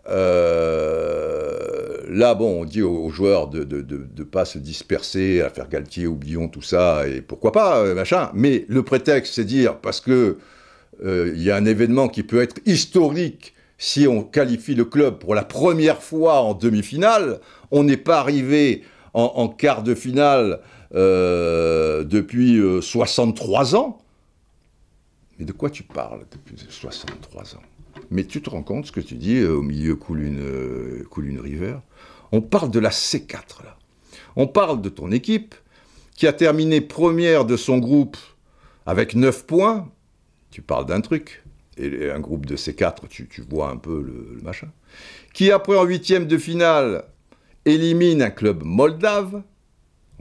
euh, là, bon, on dit aux, joueurs de ne pas se disperser, à faire Galtier, oublions tout ça, et pourquoi pas, euh, machin. Mais le prétexte, c'est dire, parce que il y a un événement qui peut être historique si on qualifie le club pour la première fois en demi-finale, on n'est pas arrivé en, quart de finale depuis 63 ans. Mais de quoi tu parles depuis 63 ans? Mais tu te rends compte ce que tu dis, euh, au milieu coule une, euh, rivière On parle de la C4 là. On parle de ton équipe qui a terminé première de son groupe avec 9 points. Tu parles d'un truc. Et un groupe de C4, tu, vois un peu le, le machin. Qui après en huitième de finale élimine un club moldave.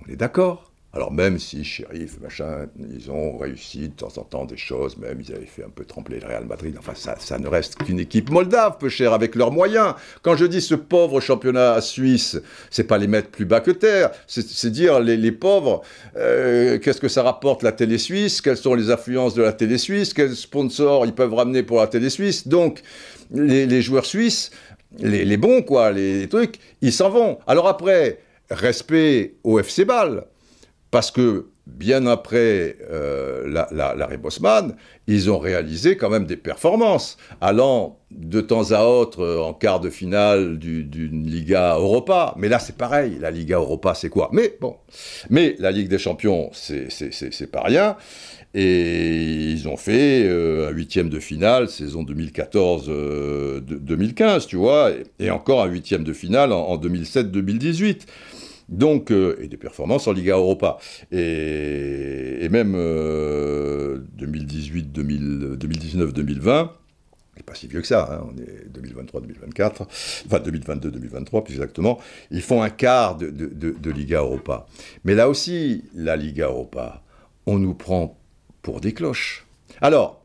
On est d'accord? Alors même si shérif, machin, ils ont réussi de temps en temps des choses, même ils avaient fait un peu trembler le Real Madrid, enfin ça, ça ne reste qu'une équipe moldave, peu cher, avec leurs moyens. Quand je dis ce pauvre championnat suisse, c'est pas les mettre plus bas que terre, c'est dire les, pauvres, euh, qu'est-ce que ça rapporte la télé suisse, quelles sont les influences de la télé suisse, quels sponsors ils peuvent ramener pour la télé suisse. Donc les, joueurs suisses, les, les, bons quoi, les trucs, ils s'en vont. Alors après, respect au FC Bâle parce que bien après euh, l'arrêt Bosman, ils ont réalisé quand même des performances, allant de temps à autre euh, en quart de finale d'une Liga Europa. Mais là, c'est pareil, la Liga Europa, c'est quoi? Mais bon, mais la Ligue des Champions, c'est pas rien. Et ils ont fait euh, un huitième de finale, saison 2014-2015, tu vois, et, encore un huitième de finale en 2007-2018. Donc, euh, et des performances en Liga Europa. Et, même 2018, 2019, 2020, c'est pas si vieux que ça, hein, on est 2023-2024, enfin 2022-2023 plus exactement, ils font un quart de, Liga Europa. Mais là aussi, la Liga Europa, on nous prend pour des cloches. Alors,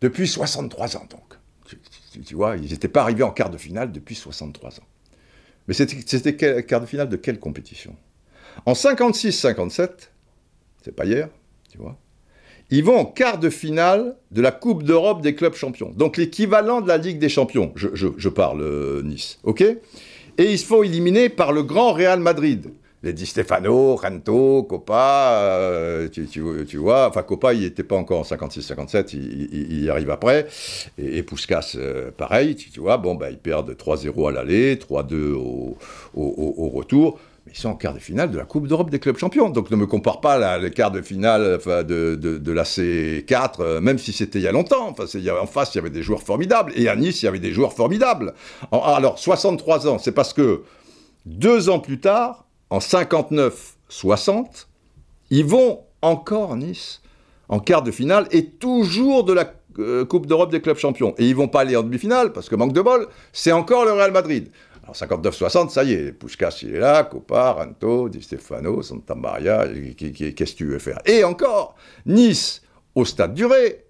depuis 63 ans donc, tu vois, ils n'étaient pas arrivés en quart de finale depuis 63 ans. Mais c'était quart de finale de quelle compétition? En 56-57, c'est pas hier, tu vois, ils vont en quart de finale de la Coupe d'Europe des clubs champions. Donc l'équivalent de la Ligue des champions, je, parle euh, Nice, ok? Et ils se font éliminer par le grand Real Madrid les Di Stefano, Ranto, Copa, euh, tu, vois, enfin Copa, il n'était pas encore en 56-57, il, y arrive après, et, et euh, pareil, tu, vois, bon, bah, ils perdent 3-0 à l'aller, 3-2 au, retour, mais ils sont en quart de finale de la Coupe d'Europe des clubs champions, donc ne me compare pas le quart de finale de, de, la C4, euh, même si c'était il y a longtemps, en face, il y avait des joueurs formidables, et à Nice, il y avait des joueurs formidables. alors, 63 ans, c'est parce que deux ans plus tard, en 59-60, ils vont encore Nice en quart de finale et toujours de la euh, Coupe d'Europe des clubs champions. Et ils vont pas aller en demi-finale parce que manque de bol, c'est encore le Real Madrid. Alors 59-60, ça y est, Puskas il est là, Copa, Ranto, Di Stefano, Santa Maria, qu'est-ce que tu veux faire? Et encore, Nice, au stade duré,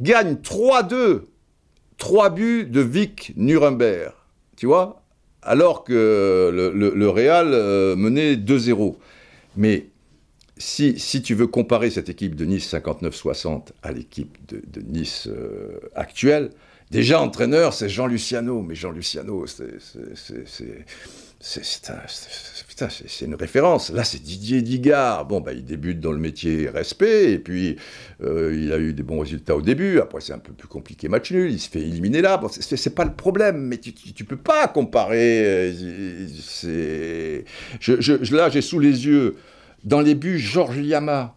gagne 3-2, 3 buts de Vic Nuremberg. Tu vois? Alors que le, Real euh, menait 2-0. Mais si, tu veux comparer cette équipe de Nice 59-60 à l'équipe de, Nice euh, actuelle, déjà entraîneur, c'est Jean Luciano. Mais Jean Luciano, c'est c'est une référence. Là, c'est Didier Digard. Bon, bah, il débute dans le métier respect, et puis euh, il a eu des bons résultats au début. Après, c'est un peu plus compliqué, match nul. Il se fait éliminer là. Bon, c'est pas le problème, mais tu, tu, peux pas comparer. Euh, là, j'ai sous les yeux, dans les buts, Georges Liama.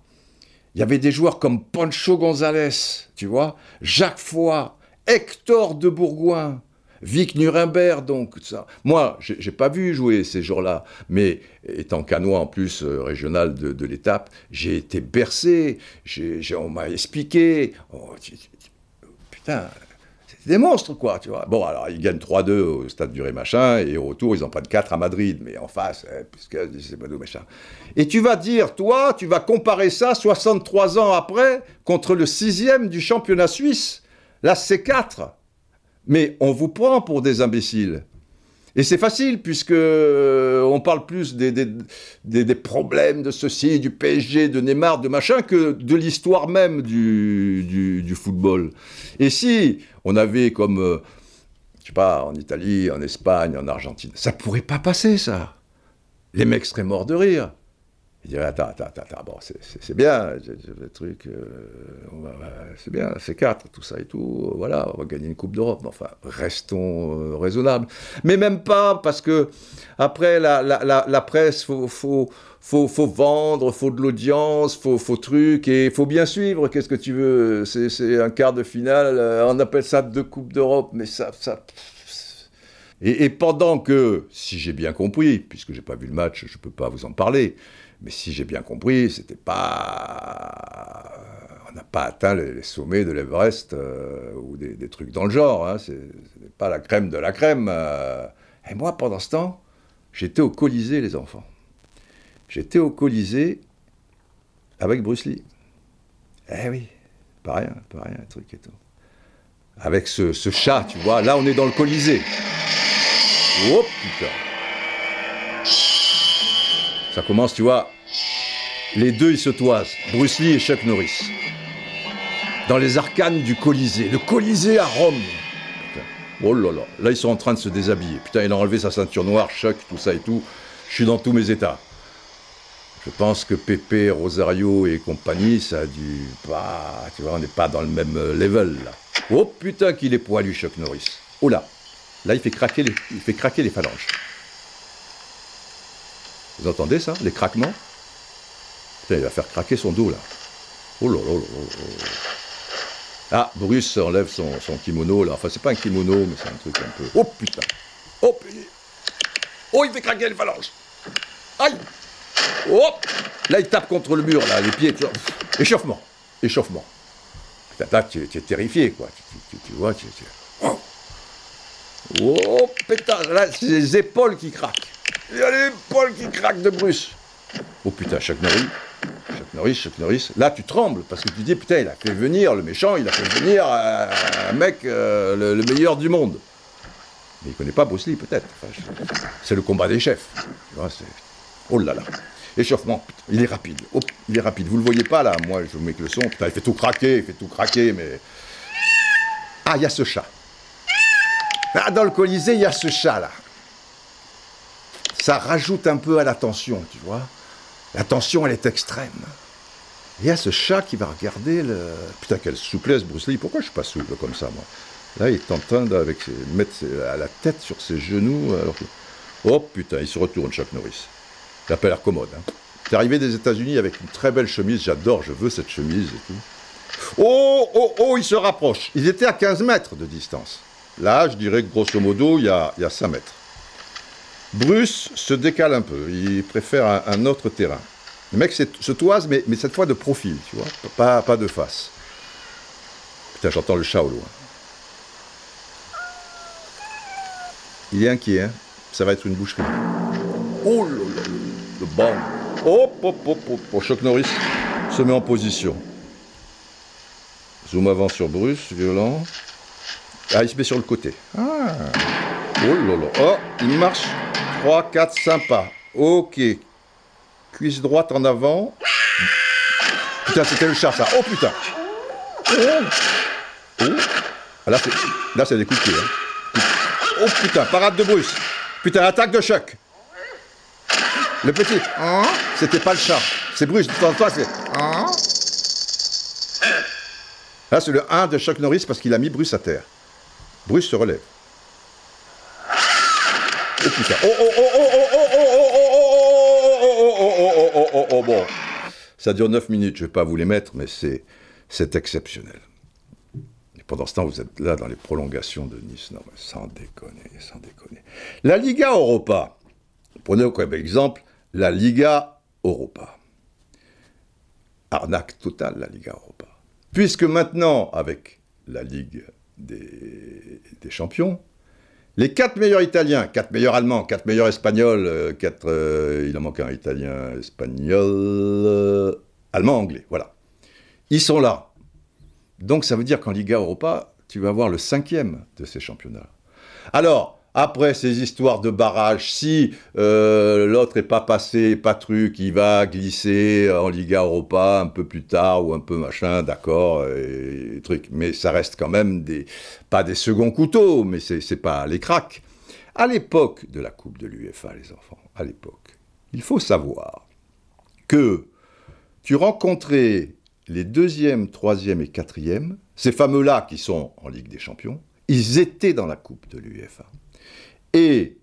Il y avait des joueurs comme Pancho González, tu vois, Jacques Foy, Hector de Bourgoin. Vic Nuremberg, donc, ça. Moi, j'ai pas vu jouer ces jours-là, mais étant canois en plus euh, régional de, l'étape, j'ai été bercé, on m'a expliqué. Oh, putain, c'est des monstres, quoi, tu vois. Bon, alors, ils gagnent 3-2 au stade du Ré, machin, et au retour, ils en prennent 4 à Madrid, mais en face, eh, puisque c'est pas machin. Et tu vas dire, toi, tu vas comparer ça 63 ans après contre le sixième du championnat suisse. Là, c'est 4 mais on vous prend pour des imbéciles. Et c'est facile, puisque euh, on parle plus des, des, des, problèmes de ceci, du PSG, de Neymar, de machin, que de l'histoire même du, du, du, football. Et si on avait comme, euh, je sais pas, en Italie, en Espagne, en Argentine, ça pourrait pas passer, ça. Les mecs seraient morts de rire. Il dirait, attends, attends, attends, bon, c'est bien, le truc, euh, c'est bien, c'est quatre, tout ça et tout, voilà, on va gagner une Coupe d'Europe, mais enfin, restons euh, raisonnables. Mais même pas, parce que après, la, la, la, presse, faut, faut, faut, faut, vendre, faut de l'audience, faut, faut truc, et faut bien suivre, qu'est-ce que tu veux, c'est un quart de finale, euh, on appelle ça deux Coupes d'Europe, mais ça... ça et, et pendant que, si j'ai bien compris, puisque j'ai pas vu le match, je peux pas vous en parler, mais si j'ai bien compris, c'était pas. On n'a pas atteint les, sommets de l'Everest euh, ou des, trucs dans le genre. Hein. Ce n'est pas la crème de la crème. Euh. Et moi, pendant ce temps, j'étais au Colisée, les enfants. J'étais au Colisée avec Bruce Lee. Eh oui, pas rien, pas rien, un truc et tout. Avec ce, chat, tu vois. Là, on est dans le Colisée. Oh putain. Ça commence, tu vois, les deux, ils se toisent, Bruce Lee et Chuck Norris. Dans les arcanes du Colisée, le Colisée à Rome. Oh là là, là ils sont en train de se déshabiller. Putain, il a enlevé sa ceinture noire, Chuck, tout ça et tout. Je suis dans tous mes états. Je pense que Pepe, Rosario et compagnie, ça a dû. Bah, tu vois, on n'est pas dans le même euh, level là. Oh putain, qu'il est poilu, Chuck Norris. Oh là, là il fait craquer il fait craquer les phalanges. Vous entendez ça Les craquements Putain, il va faire craquer son dos là. Oh là là là. Ah, Bruce enlève son, kimono là. Enfin, c'est pas un kimono, mais c'est un truc un peu. Oh putain Oh Oh, il fait craquer les phalanges Aïe Oh Là, il tape contre le mur là, les pieds. Échauffement Échauffement. Putain, là, tu, es terrifié quoi. Tu, vois, tu. Oh, oh pétard Là, c'est les épaules qui craquent. Il y a l'épaule qui craque de Bruce. Oh putain, Chuck Norris. Chuck Norris, Chuck Norris. Là, tu trembles parce que tu dis, putain, il a fait venir le méchant, il a fait venir euh, un mec, euh, le, meilleur du monde. Mais il connaît pas Bruce peut-être. c'est le combat des chefs. oh là là. Échauffement, il est rapide. Oh, il est rapide. Vous le voyez pas là, moi je vous mets que le son. Putain, il fait tout craquer, il fait tout craquer, mais. Ah, il y a ce chat. Ah, dans le Colisée, il y a ce chat là ça rajoute un peu à la tension, tu vois. La tension, elle est extrême. Il y a ce chat qui va regarder le. Putain, quelle souplesse, Bruce Lee. Pourquoi je suis pas souple comme ça, moi Là, il est en train de mettre la tête sur ses genoux. Alors Oh putain, il se retourne, Chuck Norris. Il a pas l'air commode. Hein. C'est arrivé des États-Unis avec une très belle chemise. J'adore, je veux cette chemise et tout. Oh, oh, oh, il se rapproche. Ils étaient à 15 mètres de distance. Là, je dirais que grosso modo, il y il y a 5 mètres. Bruce se décale un peu, il préfère un, autre terrain. Le mec se toise, mais, cette fois de profil, tu vois, pas, pas de face. Putain, j'entends le chat au loin. Il est inquiet, hein ça va être une boucherie. Oh là là, le bang Hop, hop, hop, hop, Chuck Norris se met en position. Zoom avant sur Bruce, violent. Ah, il se met sur le côté. Ah Oh là là Oh, il marche 3, 4, sympa. Ok. Cuisse droite en avant. Putain, c'était le chat, ça. Oh putain. Oh. Ah, là, c'est, là, c'est des coups de pied. Hein. Oh putain, parade de Bruce. Putain, attaque de choc. Le petit. C'était pas le chat. C'est Bruce. Toi, c'est. Là, c'est le 1 de Chuck Norris parce qu'il a mis Bruce à terre. Bruce se relève. Oh putain. Oh oh oh oh oh oh oh oh oh oh oh oh bon. Ça dure 9 minutes, je vais pas vous les mettre, mais c'est c'est exceptionnel. Et pendant ce temps, vous êtes là dans les prolongations de Nice. Non, mais sans déconner, sans déconner. La Liga Europa. Prenez comme exemple la Liga Europa. Arnaque totale, la Liga Europa. Puisque maintenant, avec la Ligue des, des champions, les quatre meilleurs Italiens, quatre meilleurs Allemands, quatre meilleurs Espagnols, euh, quatre, euh, il en manque un Italien, Espagnol, euh, Allemand, Anglais, voilà. Ils sont là. Donc ça veut dire qu'en Liga Europa, tu vas avoir le cinquième de ces championnats. Alors, Après ces histoires de barrage, si euh, l'autre n'est pas passé, pas truc, il va glisser en Liga Europa un peu plus tard ou un peu machin, d'accord, truc. Mais ça reste quand même des, pas des seconds couteaux, mais c'est pas les cracks. À l'époque de la Coupe de l'UEFA, les enfants, à l'époque, il faut savoir que tu rencontrais les deuxième, troisième et quatrième, ces fameux-là qui sont en Ligue des Champions, ils étaient dans la Coupe de l'UEFA. Et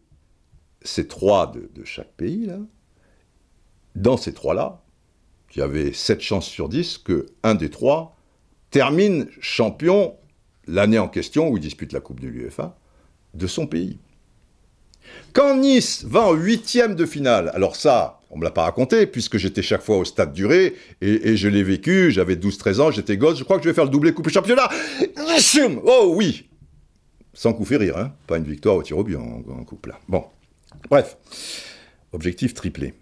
ces trois de, chaque pays, là, dans ces trois-là, il y avait 7 chances sur 10 que un des trois termine champion l'année en question où il dispute la Coupe de l'UEFA de son pays. Quand Nice va en huitième de finale, alors ça, on ne me l'a pas raconté, puisque j'étais chaque fois au stade duré, et, je l'ai vécu, j'avais 12-13 ans, j'étais gosse, je crois que je vais faire le doublé Coupe Championnat. Oh oui sans coup fait rire, hein pas une victoire au tir au but en, couple. Bon, bref, objectif triplé.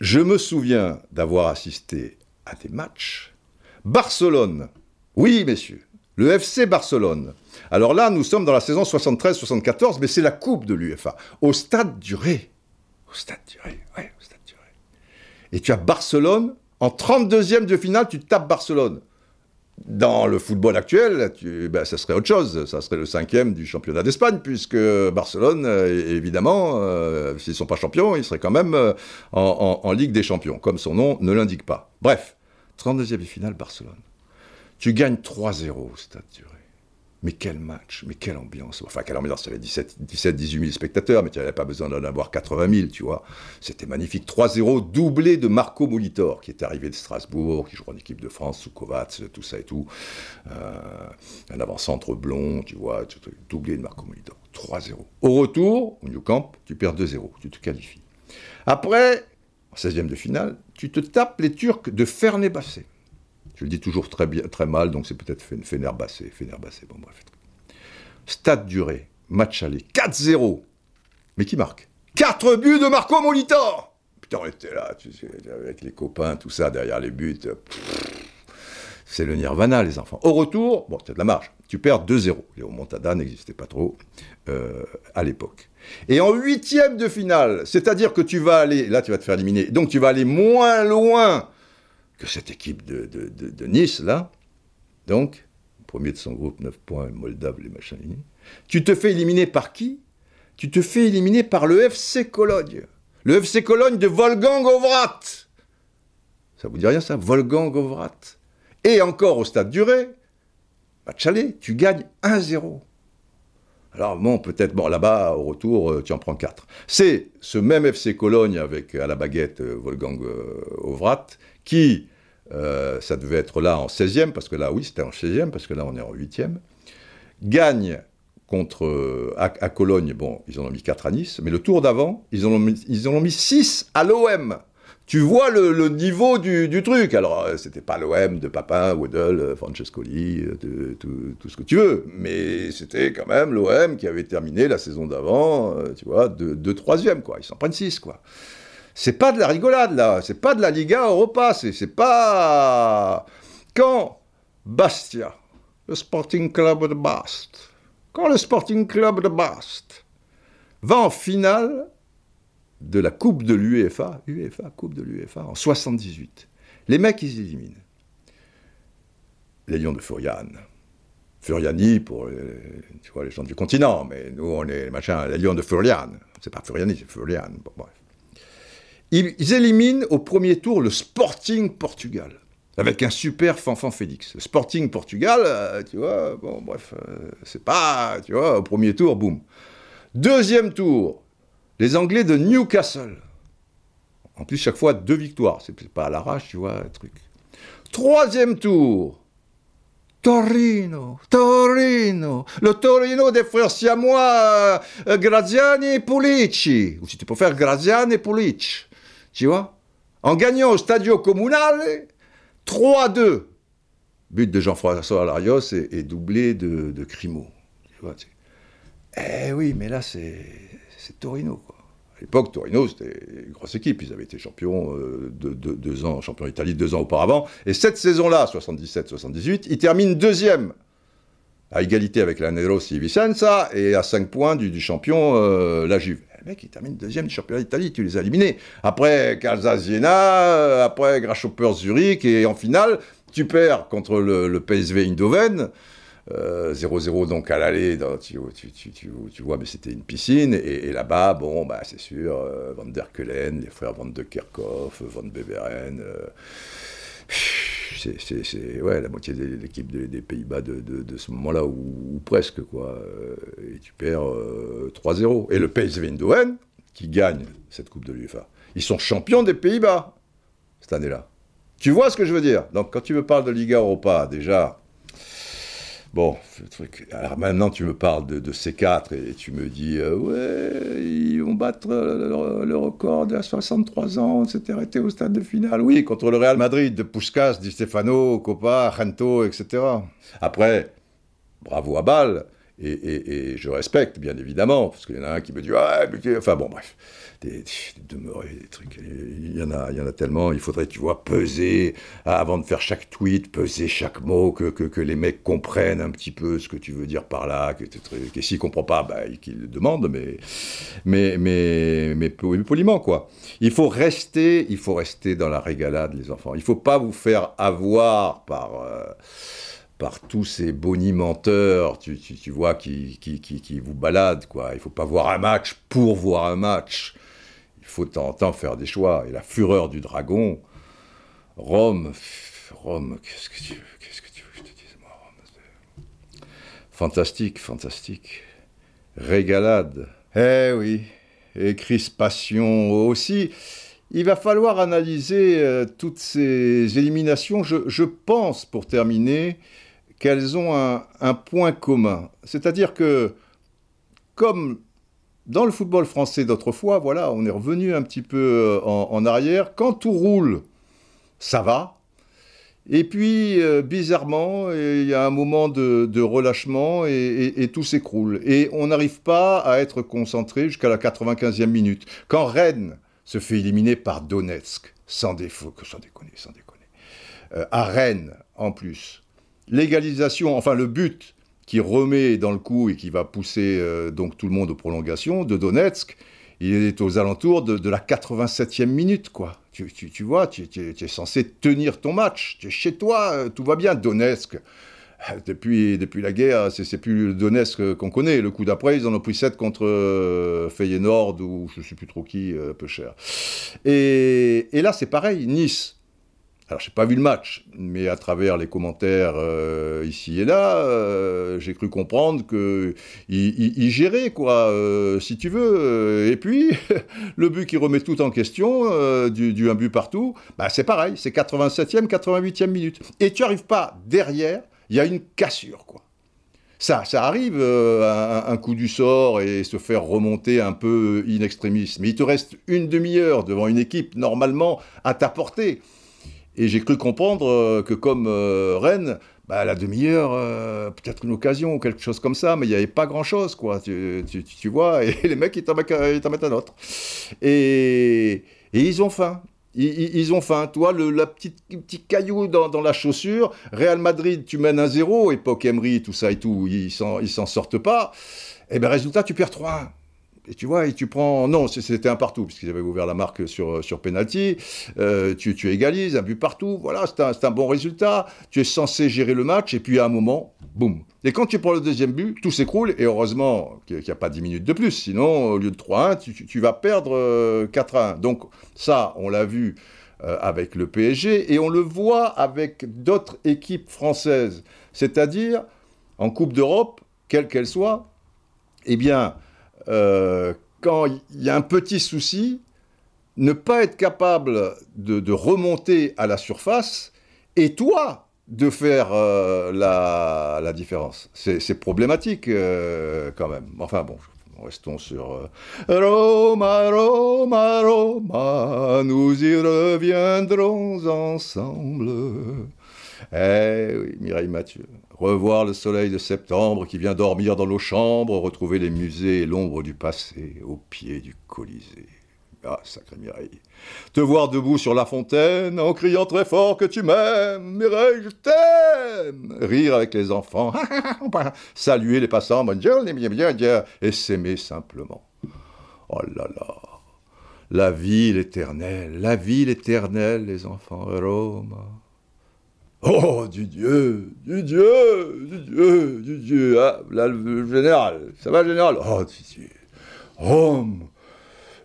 Je me souviens d'avoir assisté à des matchs. Barcelone, oui messieurs, le FC Barcelone. Alors là, nous sommes dans la saison 73-74, mais c'est la coupe de l'UFA, au stade du Ré. Au stade du Ré, ouais, au stade du Ré. Et tu as Barcelone, en 32e de finale, tu tapes Barcelone dans le football actuel, ben, ça serait autre chose. Ça serait le cinquième du championnat d'Espagne, puisque Barcelone, euh, évidemment, euh, s'ils ne sont pas champions, ils seraient quand même euh, en, Ligue des champions, comme son nom ne l'indique pas. Bref, 32e finale, Barcelone. Tu gagnes 3-0 au Stade du mais quel match, mais quelle ambiance. Enfin, quelle ambiance, il y avait 17, 17 18 000 spectateurs, mais tu n'avais pas besoin d'en avoir 80 000, tu vois. C'était magnifique. 3-0, doublé de Marco Molitor, qui est arrivé de Strasbourg, qui joue en équipe de France, sous Kovacs, tout ça et tout. Euh, un avant-centre blond, tu vois, doublé de Marco Molitor. 3-0. Au retour, au New Camp, tu perds 2-0, tu te qualifies. Après, en 16e de finale, tu te tapes les Turcs de Fernebacé. Je le dis toujours très, mal, donc c'est peut-être Fenerbahçe. Fenerbahçe, bon bref. Stade duré, match aller, 4-0. Mais qui marque? 4 buts de Marco Molitor Putain, on était là, avec les copains, tout ça, derrière les buts. C'est le nirvana, les enfants. Au retour, bon, as de la marge. Tu perds 2-0. Léo Montada n'existait pas trop euh, à l'époque. Et en huitième de finale, c'est-à-dire que tu vas aller, là tu vas te faire éliminer, donc tu vas aller moins loin que cette équipe de, Nice, là, donc, premier de son groupe, 9 points, Moldave, les machins. Tu te fais éliminer par qui? Tu te fais éliminer par le FC Cologne. Le FC Cologne de Volgang Ovrat. Ça vous dit rien, ça? Volgang Ovrat. Et encore au stade duré, match aller, tu gagnes 1-0. Alors bon, peut-être, bon, là-bas, au retour, euh, tu en prends 4. C'est ce même FC Cologne avec à la baguette euh, Volgang euh, Ovrat qui, euh, ça devait être là en 16e, parce que là, oui, c'était en 16e, parce que là, on est en 8e, gagne contre, euh, à, Cologne, bon, ils en ont mis 4 à Nice, mais le tour d'avant, ils, en ont mis, ils en ont mis 6 à l'OM. Tu vois le, niveau du, truc. Alors, euh, c'était pas l'OM de Papin, Woodle, Francescoli, de, tout, ce que tu veux, mais c'était quand même l'OM qui avait terminé la saison d'avant, tu vois, de, troisième, quoi. Ils s'en prennent 6, quoi c'est pas de la rigolade là, c'est pas de la Liga Europa, c'est pas. Quand Bastia, le Sporting Club de Bast, quand le Sporting Club de Bast va en finale de la Coupe de l'UEFA, UEFA, Coupe de l'UEFA, en 78, les mecs ils éliminent les Lions de Furian. Furiani pour les, tu vois, les gens du continent, mais nous on est machin, les Lions de Furian. C'est pas Furiani, c'est Furian. bref. Ils, éliminent au premier tour le Sporting Portugal, avec un super fanfan Félix. Le Sporting Portugal, euh, tu vois, bon, bref, euh, c'est pas, tu vois, au premier tour, boum. Deuxième tour, les Anglais de Newcastle. En plus, chaque fois, deux victoires. C'est pas à l'arrache, tu vois, truc. Troisième tour, Torino, Torino, le Torino des frères siamois euh, Graziani et Pulici. Ou si tu faire Graziani et Pulici. Tu vois? En gagnant au Stadio Comunale, 3-2. But de Jean-François Alarios et, doublé de, de Crimo. Tu vois, eh oui, mais là, c'est Torino, l'époque, Torino, c'était une grosse équipe. Ils avaient été champions euh, de, deux ans, champion d'Italie deux ans auparavant. Et cette saison-là, 77-78, ils terminent deuxième à égalité avec la Nerossi Vicenza et à 5 points du, champion, euh, la Juve. Le mec, il termine deuxième du championnat d'Italie, tu les as éliminés. Après Calza Siena, après Grasshopper Zurich, et en finale, tu perds contre le, PSV Eindhoven. 0-0 euh, donc à l'aller, tu, vois, mais c'était une piscine, et, là-bas, bon, bah, c'est sûr, Van der Kelen, les frères Van de Kerkhoff, Van Beveren, c'est ouais, la moitié de l'équipe des, Pays-Bas de, ce moment-là, ou, presque, quoi. Euh, et tu perds 3-0. Euh, et le PSV Eindhoven, qui gagne cette Coupe de l'UEFA, ils sont champions des Pays-Bas cette année-là. Tu vois ce que je veux dire? Donc, quand tu me parles de Liga Europa, déjà, Bon, truc. Alors maintenant, tu me parles de, ces quatre et tu me dis, euh, ouais, ils vont battre le, record à 63 ans, on s'était arrêté au stade de finale. Oui, contre le Real Madrid, de Puskas, Di Stefano, Copa, Gento, etc. Après, bravo à Bâle, et, je respecte, bien évidemment, parce qu'il y en a un qui me dit, ah, enfin bon, bref des, demeurés, des trucs. Il y, en a, il y en a tellement. Il faudrait, tu vois, peser avant de faire chaque tweet, peser chaque mot, que, que, les mecs comprennent un petit peu ce que tu veux dire par là. Que, que s'ils ne comprennent pas, bah, qu'ils le demandent, mais, mais, mais, mais, poliment, quoi. Il faut rester, il faut rester dans la régalade, les enfants. Il ne faut pas vous faire avoir par. Euh, par tous ces bonimenteurs, tu, tu, vois, qui, qui, qui, vous baladent, quoi. Il faut pas voir un match pour voir un match faut de temps en temps faire des choix. Et la fureur du dragon, Rome, Rome, qu'est-ce que tu veux, qu'est-ce que tu veux que je te dise, moi, Rome Fantastique, fantastique. Régalade. Eh oui, et crispation aussi. Il va falloir analyser euh, toutes ces éliminations. Je, je, pense, pour terminer, qu'elles ont un, point commun. C'est-à-dire que, comme dans le football français d'autrefois, voilà, on est revenu un petit peu euh, en, arrière. Quand tout roule, ça va. Et puis, euh, bizarrement, il y a un moment de, relâchement et, tout s'écroule. Et on n'arrive pas à être concentré jusqu'à la 95e minute. Quand Rennes se fait éliminer par Donetsk, sans défaut, sans déconner, sans déconner, euh, à Rennes en plus, l'égalisation, enfin le but qui remet dans le coup et qui va pousser euh, donc tout le monde aux prolongations de Donetsk. Il est aux alentours de, la 87e minute, quoi. Tu, vois, tu, es censé tenir ton match. Tu es chez toi, euh, tout va bien. Donetsk, euh, depuis, depuis la guerre, c'est plus le Donetsk qu'on connaît. Le coup d'après, ils en ont pris 7 contre Feyenoord ou je ne sais plus trop qui, peu cher. Et, et là, c'est pareil. Nice, alors, j'ai pas vu le match, mais à travers les commentaires euh, ici et là, euh, j'ai cru comprendre que il, gérait quoi, euh, si tu veux. Et puis, le but qui remet tout en question, du, du, un but partout, bah c'est pareil, c'est 87e, 88e minute. Et tu arrives pas derrière, il y a une cassure quoi. Ça, ça arrive, un, un, coup du sort et se faire remonter un peu in extremis. Mais il te reste une demi-heure devant une équipe normalement à ta portée. Et j'ai cru comprendre euh, que comme euh, Rennes, bah, la demi-heure, euh, peut-être une occasion ou quelque chose comme ça, mais il n'y avait pas grand-chose, quoi. Tu, vois, et les mecs, ils t'en mettent, un autre. Et, ils ont faim. Ils, ont faim. Toi, le petit caillou dans, la chaussure, Real Madrid, tu mènes un zéro, époque Emery, tout ça et tout, ils s'en sortent pas. Et ben résultat, tu perds 3-1 et tu vois, et tu prends. Non, c'était un partout, puisqu'ils avaient ouvert la marque sur, sur penalty. Euh, tu, égalises, un but partout. Voilà, c'est un, un, bon résultat. Tu es censé gérer le match, et puis à un moment, boum. Et quand tu prends le deuxième but, tout s'écroule, et heureusement qu'il n'y a pas 10 minutes de plus. Sinon, au lieu de 3-1, tu, tu, vas perdre 4-1. Euh, Donc, ça, on l'a vu euh, avec le PSG, et on le voit avec d'autres équipes françaises. C'est-à-dire, en Coupe d'Europe, quelle qu'elle soit, eh bien euh, quand il y a un petit souci, ne pas être capable de, remonter à la surface et toi de faire euh, la, différence. C'est problématique euh, quand même. Enfin bon, restons sur Roma, Roma, Roma, nous y reviendrons ensemble. Eh oui, Mireille Mathieu. Revoir le soleil de septembre qui vient dormir dans nos chambres, retrouver les musées et l'ombre du passé au pied du Colisée. Ah, sacré Mireille. Te voir debout sur la fontaine, en criant très fort que tu m'aimes, Mireille, je t'aime. Rire avec les enfants, saluer les passants, et s'aimer simplement. Oh là là. La ville éternelle, la ville éternelle, les enfants, Rome. Oh, du Dieu, du Dieu, du Dieu, du Dieu. Ah, là, le général, ça va, général? Oh, Dieu. Rome,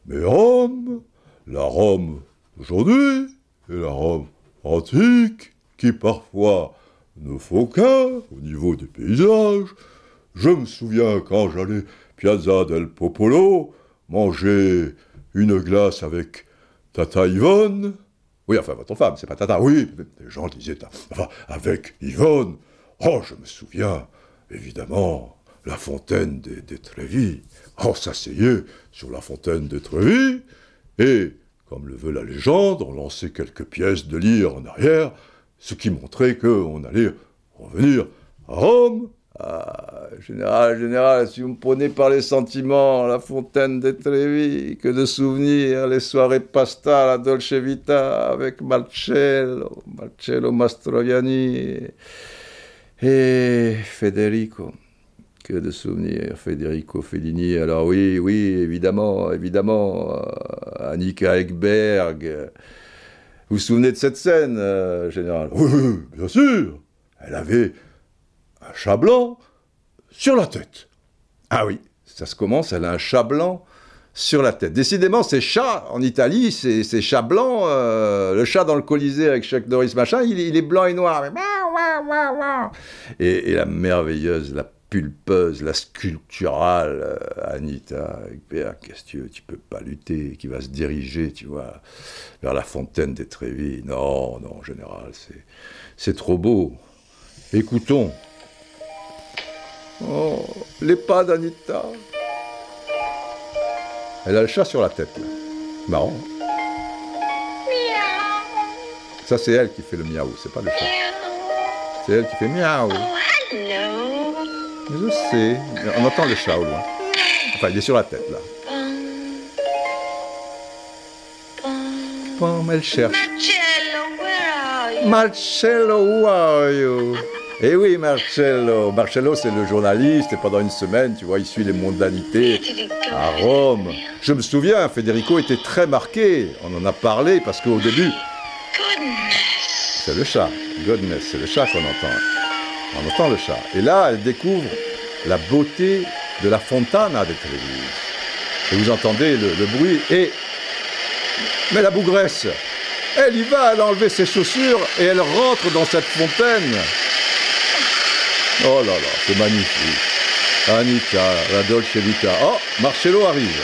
mais Rome, la Rome d'aujourd'hui et la Rome antique, qui parfois ne faut qu'un au niveau des paysages. Je me souviens quand j'allais Piazza del Popolo manger une glace avec Tata Yvonne. Oui, enfin, votre femme, c'est pas Tata, oui, les gens disaient, enfin, avec Yvonne. Oh, je me souviens, évidemment, la fontaine des, Trévis. On s'asseyait sur la fontaine des Trévis, et, comme le veut la légende, on lançait quelques pièces de lire en arrière, ce qui montrait qu'on allait revenir à Rome. Ah, général, général, si vous me prenez par les sentiments, la fontaine des Trévis, que de souvenirs, les soirées pasta, la Dolce Vita avec Marcello, Marcello Mastroianni et Federico que de souvenirs. Federico Fellini, alors oui, oui, évidemment, évidemment, euh, Annika Ekberg. Vous vous souvenez de cette scène, euh, général? Oui, bien sûr. Elle avait un chat blanc sur la tête. Ah oui, ça se commence, elle a un chat blanc sur la tête. Décidément, ces chats en Italie, ces, ces chats blancs, euh, le chat dans le Colisée avec Chuck Norris machin, il, est blanc et noir. Et, la merveilleuse, la pulpeuse, la sculpturale euh, Anita qu'est-ce que tu tu peux pas lutter, qui va se diriger, tu vois, vers la fontaine des Trévis. Non, non, général, c'est, c'est trop beau. Écoutons. Oh, les pas d'Anita. Elle a le chat sur la tête, là. Marrant. Ça, c'est elle qui fait le miaou, c'est pas le chat. C'est elle qui fait miaou. Je sais. On entend le chat au loin. Enfin, il est sur la tête, là. Pom, elle cherche. Marcello, where are you? Eh oui, Marcello. Marcello, c'est le journaliste, et pendant une semaine, tu vois, il suit les mondanités à Rome. Je me souviens, Federico était très marqué. On en a parlé, parce qu'au début... C'est le chat. Goodness, c'est le chat qu'on entend. On entend le chat. Et là, elle découvre la beauté de la fontana de Trévise. Et vous entendez le, le, bruit. Et. Mais la bougresse, elle y va, elle a enlevé ses chaussures et elle rentre dans cette fontaine. Oh là là, c'est magnifique. Anita, la Dolce Vita. Oh, Marcello arrive.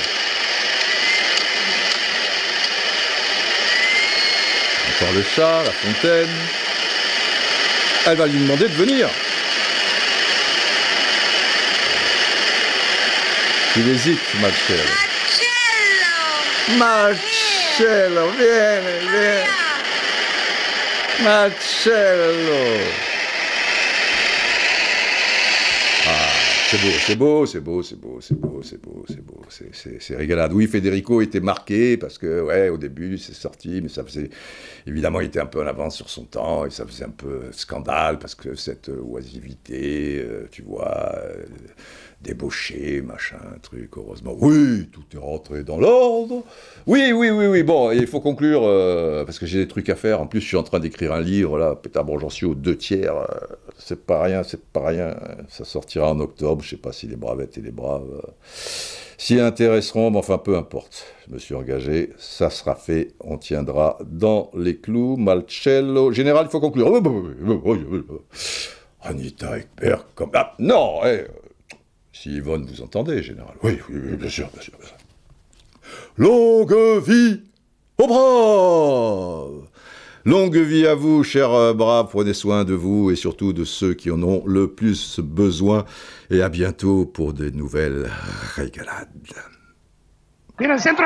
Encore le chat, la fontaine. Elle va lui demander de venir. Il hésite, Marcello. Marcello, vieni, vieni. Marcello. C'est beau, c'est beau, c'est beau, c'est beau, c'est beau, c'est beau, c'est beau, c'est régalade. Oui, Federico était marqué parce que, ouais, au début, c'est sorti, mais ça faisait, évidemment, il était un peu en avance sur son temps et ça faisait un peu scandale parce que cette oisivité, euh, tu vois, euh, débauché, machin, truc, heureusement. Oui, tout est rentré dans l'ordre. Oui, oui, oui, oui, bon, il faut conclure, euh, parce que j'ai des trucs à faire. En plus, je suis en train d'écrire un livre, là, pétard, bon, j'en suis aux deux tiers. Euh, c'est pas rien, c'est pas rien. Ça sortira en octobre, je sais pas si les bravettes et les braves euh, s'y intéresseront, mais enfin, peu importe. Je me suis engagé, ça sera fait, on tiendra dans les clous. Malcello, général, il faut conclure. Anita Ekberg, comme... Ah, non, eh, si Yvonne, vous entendez, général. Oui, oui, oui, bien sûr, bien sûr. Longue vie aux braves Longue vie à vous, chers braves, prenez soin de vous et surtout de ceux qui en ont le plus besoin. Et à bientôt pour de nouvelles régalades. Centro.